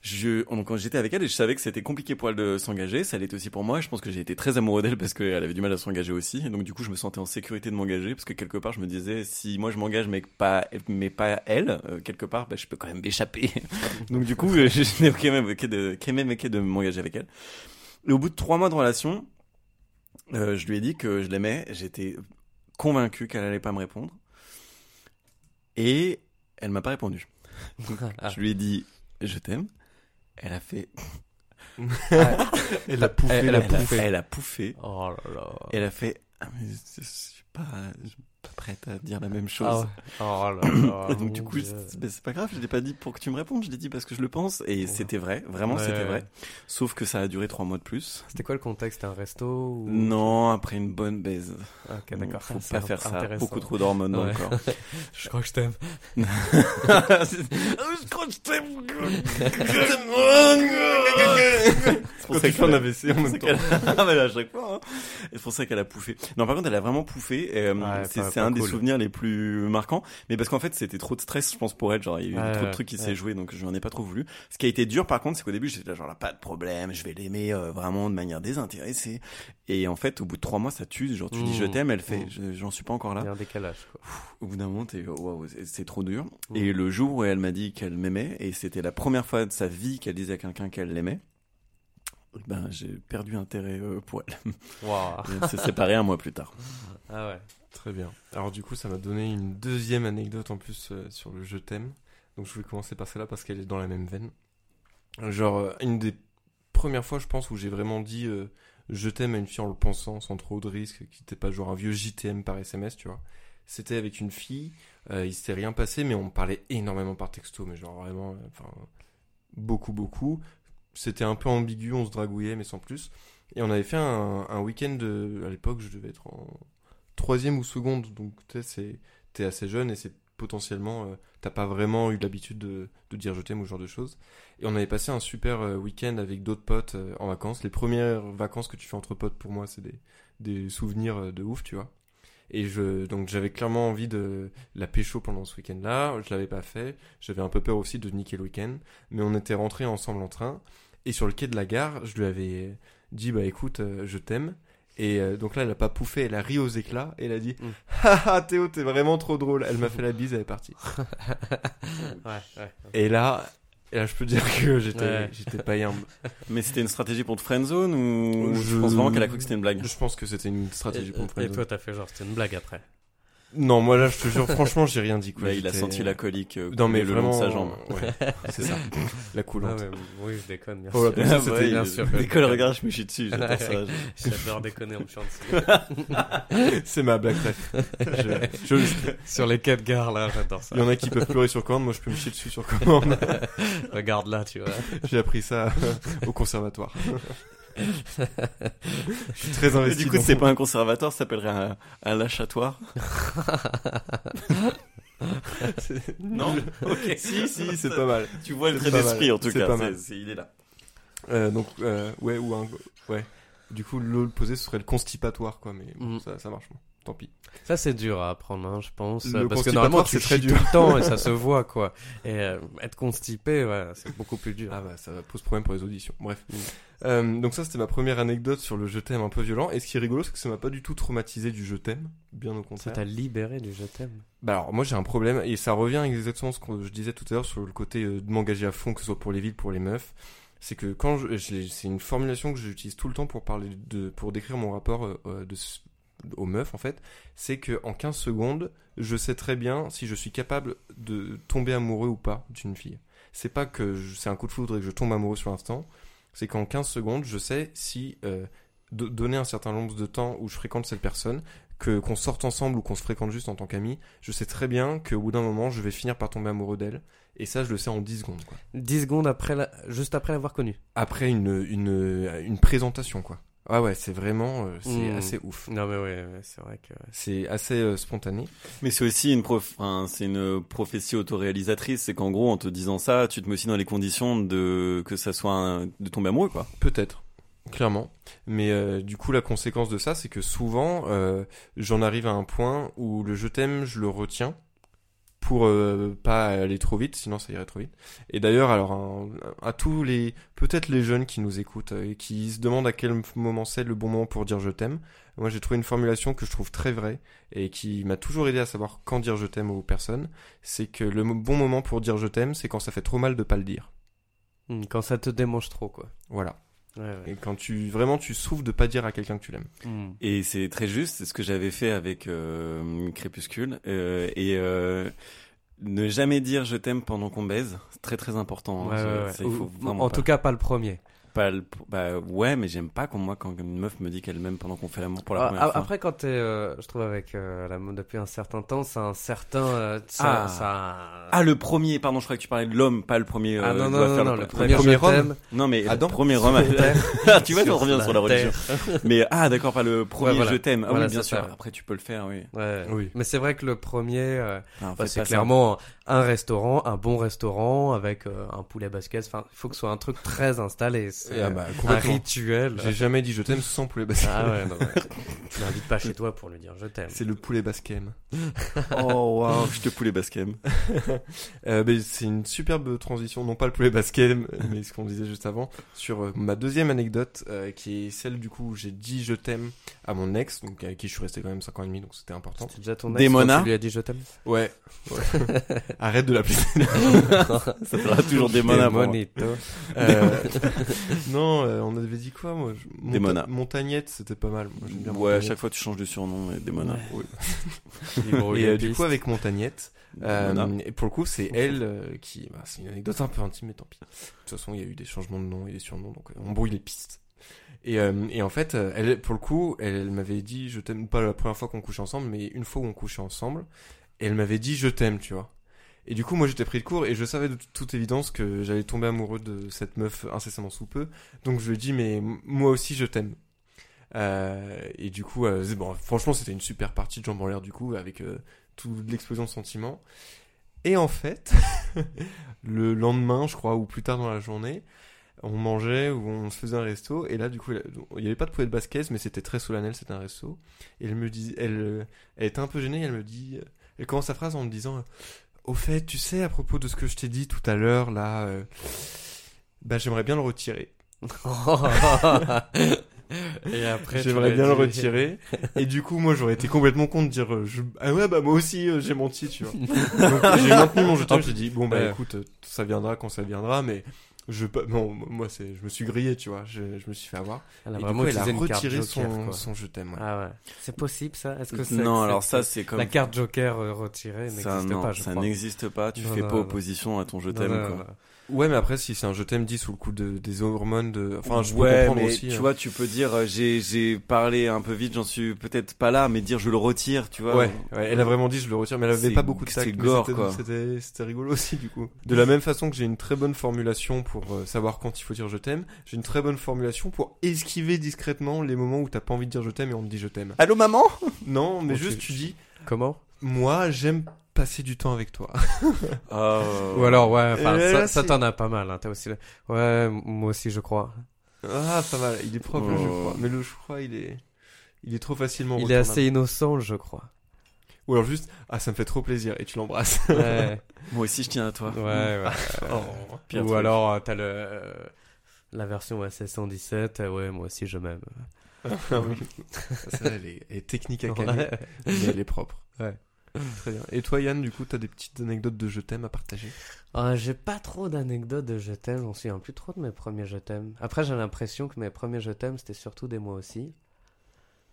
je, donc, quand j'étais avec elle, et je savais que c'était compliqué pour elle de s'engager. Ça l'était aussi pour moi. Je pense que j'ai été très amoureux d'elle parce qu'elle avait du mal à s'engager aussi. Et donc, du coup, je me sentais en sécurité de m'engager parce que quelque part, je me disais, si moi je m'engage, mais pas, mais pas elle, euh, quelque part, bah, je peux quand même m'échapper. donc, du coup, euh, n'ai quand même de, quand même évoqué de m'engager avec elle. Et au bout de trois mois de relation, euh, je lui ai dit que je l'aimais. J'étais convaincu qu'elle allait pas me répondre. Et elle m'a pas répondu. Ah. Je lui ai dit je t'aime. Elle a fait. Elle a pouffé. Elle a pouffé. elle a pouffé. Oh là là. Elle a fait. Ah, mais pas, je suis pas prête à dire la même chose. Ah ouais. Oh là là. Donc du coup, c'est ben, pas grave, je l'ai pas dit pour que tu me répondes, je l'ai dit parce que je le pense et c'était vrai, vraiment Ouais. c'était vrai. Sauf que ça a duré trois mois de plus. C'était quoi le contexte un resto ou... Non, après une bonne baise. Ok, d'accord. Faut pas faire ça. Beaucoup trop d'hormones dans le Ouais. corps. Je crois que je t'aime. je crois que je t'aime. C'est pour ça un qu'elle- AVC en même c'est temps. Ah, mais à chaque fois. hein. C'est pour ça qu'elle a pouffé. Non, par contre, elle a vraiment pouffé. Et, euh, Ouais, c'est un des souvenirs les plus marquants. Mais parce qu'en fait, c'était trop de stress, je pense, pour elle. Genre, il y a eu Ouais, trop de trucs qui ouais. s'est joué, donc je n'en ai pas trop voulu. Ce qui a été dur, par contre, c'est qu'au début, j'étais là, genre, là, pas de problème, je vais l'aimer euh, vraiment de manière désintéressée. Et en fait, au bout de trois mois, ça tue. Genre, tu dis Mmh. je t'aime, elle fait, Mmh. je- j'en suis pas encore Il y là. a un décalage. Quoi. Au bout d'un moment, t'es, waouh, c'est- c'est trop dur. Mmh. Et le jour où elle m'a dit qu'elle m'aimait, et c'était la première fois de sa vie qu'elle disait à quelqu'un qu'elle l'aimait, ben, j'ai perdu intérêt euh, pour elle. S'est séparés un mois plus tard. Ah ouais. Très bien. Alors du coup, ça m'a donné une deuxième anecdote en plus euh, sur le je t'aime. Donc je vais commencer par celle-là parce qu'elle est dans la même veine. Genre euh, une des premières fois, je pense, où j'ai vraiment dit euh, je t'aime à une fille en le pensant sans trop de risques, qui n'était pas genre un vieux JTM par SMS, tu vois. C'était avec une fille, euh, il s'était rien passé, mais on parlait énormément par texto, mais genre vraiment, euh, enfin, beaucoup, beaucoup. C'était un peu ambigu, on se dragouillait, mais sans plus. Et on avait fait un, week-end, de- à l'époque, je devais être en troisième ou seconde, donc c'est- t'es assez jeune et c'est potentiellement, euh, t'as pas vraiment eu l'habitude de, dire je t'aime ou ce genre de choses. Et on avait passé un super euh, week-end avec d'autres potes euh, en vacances. Les premières vacances que tu fais entre potes, pour moi, c'est des, souvenirs de ouf, tu vois. Et donc j'avais clairement envie de la pécho pendant ce week-end-là. Je l'avais pas fait. J'avais un peu peur aussi de niquer le week-end. Mais on était rentrés ensemble en train. Et sur le quai de la gare, je lui avais dit, bah écoute, euh, je t'aime. Et euh, donc là, elle a pas pouffé, elle a ri aux éclats. Et elle a dit, Mm. haha Théo, t'es vraiment trop drôle. Elle m'a fait la bise, elle est partie. Ouais, ouais. Et là, et là je peux dire que j'étais Ouais. j'étais pas humble. Mais c'était une stratégie pour te friendzone ou Je- je pense vraiment qu'elle a cru que c'était une blague Je pense que c'était une stratégie pour me Et, et friendzone. toi, t'as fait genre, c'était une blague après. Non, moi là, je te jure, franchement, j'ai rien dit. Quoi. Là, il a senti la colique euh, Non, mais le long vraiment. de sa jambe. Ouais, c'est ça. La coulante. Ah oui, je déconne, bien Oh, personne, Ah, bien il- sûr. Qu'elle regarde, je me chie dessus. J'adore ça. J'adore déconner en me dessus. C'est ma blague ref. Je, je- Sur les quais de gare, là, j'adore ça. Il y en a qui peuvent pleurer sur commande, moi je peux me chier dessus sur commande. Regarde là, tu vois. J'ai appris ça au conservatoire. Je suis très Et investi. du coup, c'est pas un conservatoire, ça s'appellerait un, c'est- Non Ok. Si, si, c'est pas mal. Tu vois le trait d'esprit en tout cas. pas il est là. Euh, donc, euh, ouais, ou un. Ouais. Du coup, l'opposé, ce serait le constipatoire, quoi, mais bon, Mm. ça, ça marche moins. Tant pis. Ça, c'est dur à apprendre, hein, je pense. Le parce que normalement, tu c'est très dur. tout le temps et ça se voit, quoi. Et euh, être constipé, ouais, c'est beaucoup plus dur. Ah bah ça pose problème pour les auditions. Bref. Mm. Euh, donc ça c'était ma première anecdote sur le je t'aime un peu violent. Et ce qui est rigolo c'est que ça m'a pas du tout traumatisé du je t'aime, bien au Ça contraire. t'a libéré du je t'aime. Bah alors moi j'ai un problème et ça revient exactement à ce que je disais tout à l'heure sur le côté euh, de m'engager à fond que ce soit pour les villes pour les meufs. C'est que quand je, c'est une formulation que j'utilise tout le temps pour parler de pour décrire mon rapport euh, de aux meufs en fait, c'est que en 15 secondes, je sais très bien si je suis capable de tomber amoureux ou pas d'une fille. C'est pas que je- c'est un coup de foudre et que je tombe amoureux sur l'instant, c'est qu'en 15 secondes, je sais si euh, do- donner un certain nombre de temps où je fréquente cette personne, que qu'on sorte ensemble ou qu'on se fréquente juste en tant qu'amis, je sais très bien qu'au bout d'un moment, je vais finir par tomber amoureux d'elle. Et ça, je le sais en 10 secondes, quoi. 10 secondes après la... juste après l'avoir connu. Après une, une, une présentation, quoi. Ah ouais, c'est vraiment, euh, c'est Mm. assez ouf. Non, mais ouais, ouais, c'est vrai que. C'est assez euh, spontané. Mais c'est aussi une prof, enfin, c'est une prophétie autoréalisatrice. C'est qu'en gros, en te disant ça, tu te mets aussi dans les conditions de que ça soit un- de tomber amoureux, quoi. Peut-être, clairement. Mais euh, du coup, la conséquence de ça, c'est que souvent, euh, j'en arrive à un point où le je t'aime, je le retiens pour euh, pas aller trop vite, sinon ça irait trop vite. Et d'ailleurs, alors à tous les, peut-être les jeunes qui nous écoutent euh, et qui se demandent à quel moment c'est le bon moment pour dire je t'aime, moi j'ai trouvé une formulation que je trouve très vraie et qui m'a toujours aidé à savoir quand dire je t'aime aux personnes. C'est que le bon moment pour dire je t'aime, c'est quand ça fait trop mal de pas le dire. Hmm, Quand ça te démange trop, quoi. Voilà. Ouais, ouais. Et quand tu vraiment tu souffres de pas dire à quelqu'un que tu l'aimes. Hmm. Et c'est très juste, c'est ce que j'avais fait avec euh, Crépuscule. Euh, et euh, ne jamais dire je t'aime pendant qu'on baise, c'est très très important. hein. Ouais, ça, il faut en pas- tout cas, pas le premier. Pas le- bah ouais, mais j'aime pas quand moi quand une meuf me dit qu'elle m'aime pendant qu'on fait l'amour pour la Ah, première fois. Après, quand t'es, euh, je trouve, avec euh, la mode depuis un certain temps, c'est un certain. euh, ça, Ah. ça... Ah le premier, pardon, je croyais que tu parlais de l'homme, pas le premier. Ah euh, non, non, non, le, le premier. homme. Non mais Adam? le premier homme. Tu vois, on revient sur la religion. Mais ah d'accord, pas le premier voilà. je t'aime. Ah Voilà, oui, bien sûr. ça. Après tu peux le faire, oui. Ouais. Oui. Mais c'est vrai que le premier, euh, bah, c'est clairement un restaurant, un bon restaurant avec euh, un poulet basket. Enfin, il faut que ce soit un truc très installé. C'est ah bah, un rituel. J'ai jamais dit je t'aime sans poulet basquem. Ah ouais, non, ouais. Tu l'invites pas chez toi pour lui dire je t'aime. C'est le poulet basquem. Oh waouh, je te poulet baskem. Euh, ben, c'est une superbe transition, non pas le poulet basquem, mais ce qu'on disait juste avant, sur euh, ma deuxième anecdote, euh, qui est celle du coup où j'ai dit je t'aime à mon ex, donc avec qui je suis resté quand même 5 ans et demi, donc c'était important. C'est déjà ton ex Démona tu lui as dit je t'aime? Ouais. Arrête de l'appeler. Ça sera toujours des monas. Euh, non, euh, on avait dit quoi moi? Je- Monta- Démona. Montagnette, c'était pas mal. Moi, j'aime bien Ouais, à chaque fois tu changes de surnom, mais des monas. Oui. Et euh, du coup avec Montagnette, Euh, et pour le coup, c'est elle euh, qui. Bah, c'est une anecdote un peu intime, mais tant pis. De toute façon, il y a eu des changements de nom et des surnoms, donc euh, on brouille les pistes. Et, euh, et en fait, elle, pour le coup, elle, elle m'avait dit je t'aime pas la première fois qu'on couchait ensemble, mais une fois où on couchait ensemble, et elle m'avait dit je t'aime, tu vois. Et du coup, moi, j'étais pris de court et je savais de toute évidence que j'allais tomber amoureux de cette meuf incessamment sous peu. Donc je lui ai dit mais moi aussi je t'aime. Euh, et du coup, euh, bon, franchement, c'était une super partie de jambes en l'air du coup, avec euh, toute l'explosion de sentiments. Et en fait, le lendemain, je crois, ou plus tard dans la journée, on mangeait ou on se faisait un resto. Et là, du coup, il n'y avait pas de poulet de basket, mais c'était très solennel, c'était un resto. Et elle me dit, elle, elle était un peu gênée, elle me dit, elle commence sa phrase en me disant, au fait, tu sais, à propos de ce que je t'ai dit tout à l'heure, là, euh, bah, j'aimerais bien le retirer. Et après, tu J'aimerais bien le retirer. Et du coup, moi, j'aurais été complètement con de dire, euh, je... ah ouais, bah moi aussi, euh, j'ai menti, tu vois. Donc, j'ai maintenu mon jeton. J'ai dit, bon, bah écoute, ça viendra quand ça viendra, mais je non, moi, c'est, je me suis grillé, tu vois. Je, je me suis fait avoir. Elle a Et vraiment coup, elle a retiré joker, son, son je t'aime, ouais. Ah ouais. C'est possible ça? Est-ce que c'est Non, alors ça c'est- comme la carte joker euh, retirée n'existe pas, je ça n'existe pas. Tu Non, fais non, pas non. opposition à ton je t'aime. Ouais, mais après, si c'est un je t'aime dit sous le coup de, des hormones de, enfin, je peux ouais, comprendre mais aussi. tu hein. vois, tu peux dire euh, j'ai j'ai parlé un peu vite, j'en suis peut-être pas là, mais dire je le retire, tu vois. Ouais, ouais, elle a vraiment dit je le retire, mais elle avait pas beaucoup de tact. c'était- quoi. C'était, rigolo aussi du coup. De la même façon que j'ai une très bonne formulation pour euh, savoir quand il faut dire je t'aime, j'ai une très bonne formulation pour esquiver discrètement les moments où t'as pas envie de dire je t'aime et on te dit je t'aime. Allô maman? Non, mais juste tu dis Comment? moi j'aime passer du temps avec toi. Ou alors, ouais, ça, là, ça t'en as pas mal. Hein. Aussi le- Ouais, moi aussi, je crois. ah pas mal, il est propre je Oh. crois, mais le je crois il est Il est trop facilement Il est assez innocent, je crois. Ou alors juste, ah, ça me fait trop plaisir, et tu l'embrasses. Ouais, Moi aussi, je tiens à toi. ouais, ouais. Oh. Ou truc. alors, euh, t'as le, euh, la version SS117, euh, ouais, moi aussi je m'aime. Ah oui. Celle-là, elle est, elle est technique à caler, Ouais. mais elle est propre. Ouais. Très bien. Et toi, Yann, du coup, t'as des petites anecdotes de je t'aime à partager? Ah, j'ai pas trop d'anecdotes de je t'aime, j'en souviens plus trop de mes premiers je t'aime. Après, j'ai l'impression que mes premiers je t'aime, c'était surtout des moi aussi.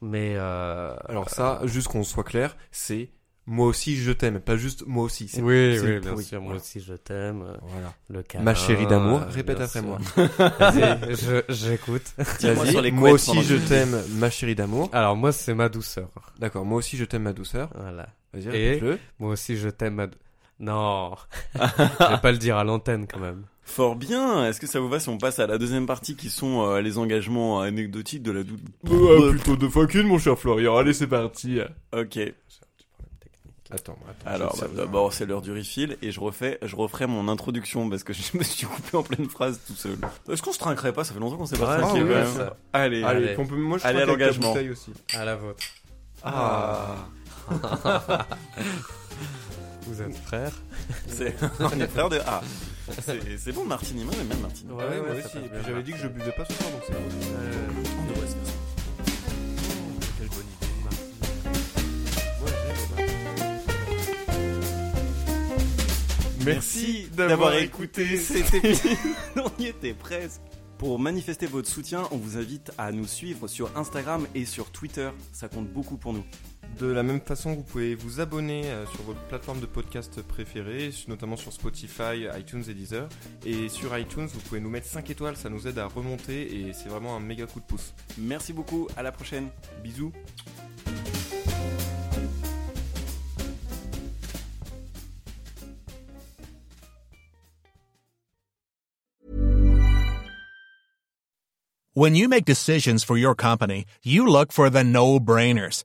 Mais, euh... Alors ça, juste qu'on soit clair, c'est moi aussi je t'aime, pas juste moi aussi. c'est- oui, oui, bien pourri. sûr, moi Voilà. aussi je t'aime. euh, Voilà. Le câlin, Ma chérie d'amour, euh, répète bien après sûr. moi. Vas-y, je- j'écoute. Vas-y, moi aussi je t'aime, ma chérie d'amour. Alors, moi, c'est ma douceur. D'accord, moi aussi je t'aime ma douceur. Voilà. Vas-y, Et répète-le. Moi aussi, je t'aime, dou- Non, je vais pas le dire à l'antenne quand même. Fort bien. Est-ce que ça vous va si on passe à la deuxième partie qui sont euh, les engagements anecdotiques de la dou... plutôt deux fois qu'une, mon cher Florian. Allez, c'est parti. Ok. Attends, attends. Alors, bah, d'abord, c'est l'heure du refill et je refais, je referai mon introduction parce que je me suis coupé en pleine phrase tout seul. Est-ce qu'on se trinquerait pas? Ça fait longtemps qu'on s'est pas Ouais, trinqué ah quand ouais, même. ça. Allez. Allez, Allez. on peut, moi je Allez, à l'engagement. aussi. À la vôtre. Ah. Vous êtes frères C'est... on est frères de... Ah. C'est, c'est bon, Martini. Moi, j'aime bien le Martini. Ouais, Ouais, moi ouais, aussi. Et puis bien. j'avais dit que je buvais pas ce soir, donc c'est bon. On devrait se faire ça. Quelle bonne idée. Merci d'avoir écouté cet épisode. on y était presque. Pour manifester votre soutien, on vous invite à nous suivre sur Instagram et sur Twitter. Ça compte beaucoup pour nous. De la même façon, vous pouvez vous abonner euh, sur votre plateforme de podcast préférée, notamment sur Spotify, iTunes et Deezer. Et sur iTunes, vous pouvez nous mettre 5 étoiles, ça nous aide à remonter et c'est vraiment un méga coup de pouce. Merci beaucoup. À la prochaine. Bisous. When you make decisions for your company, you look for the no-brainers.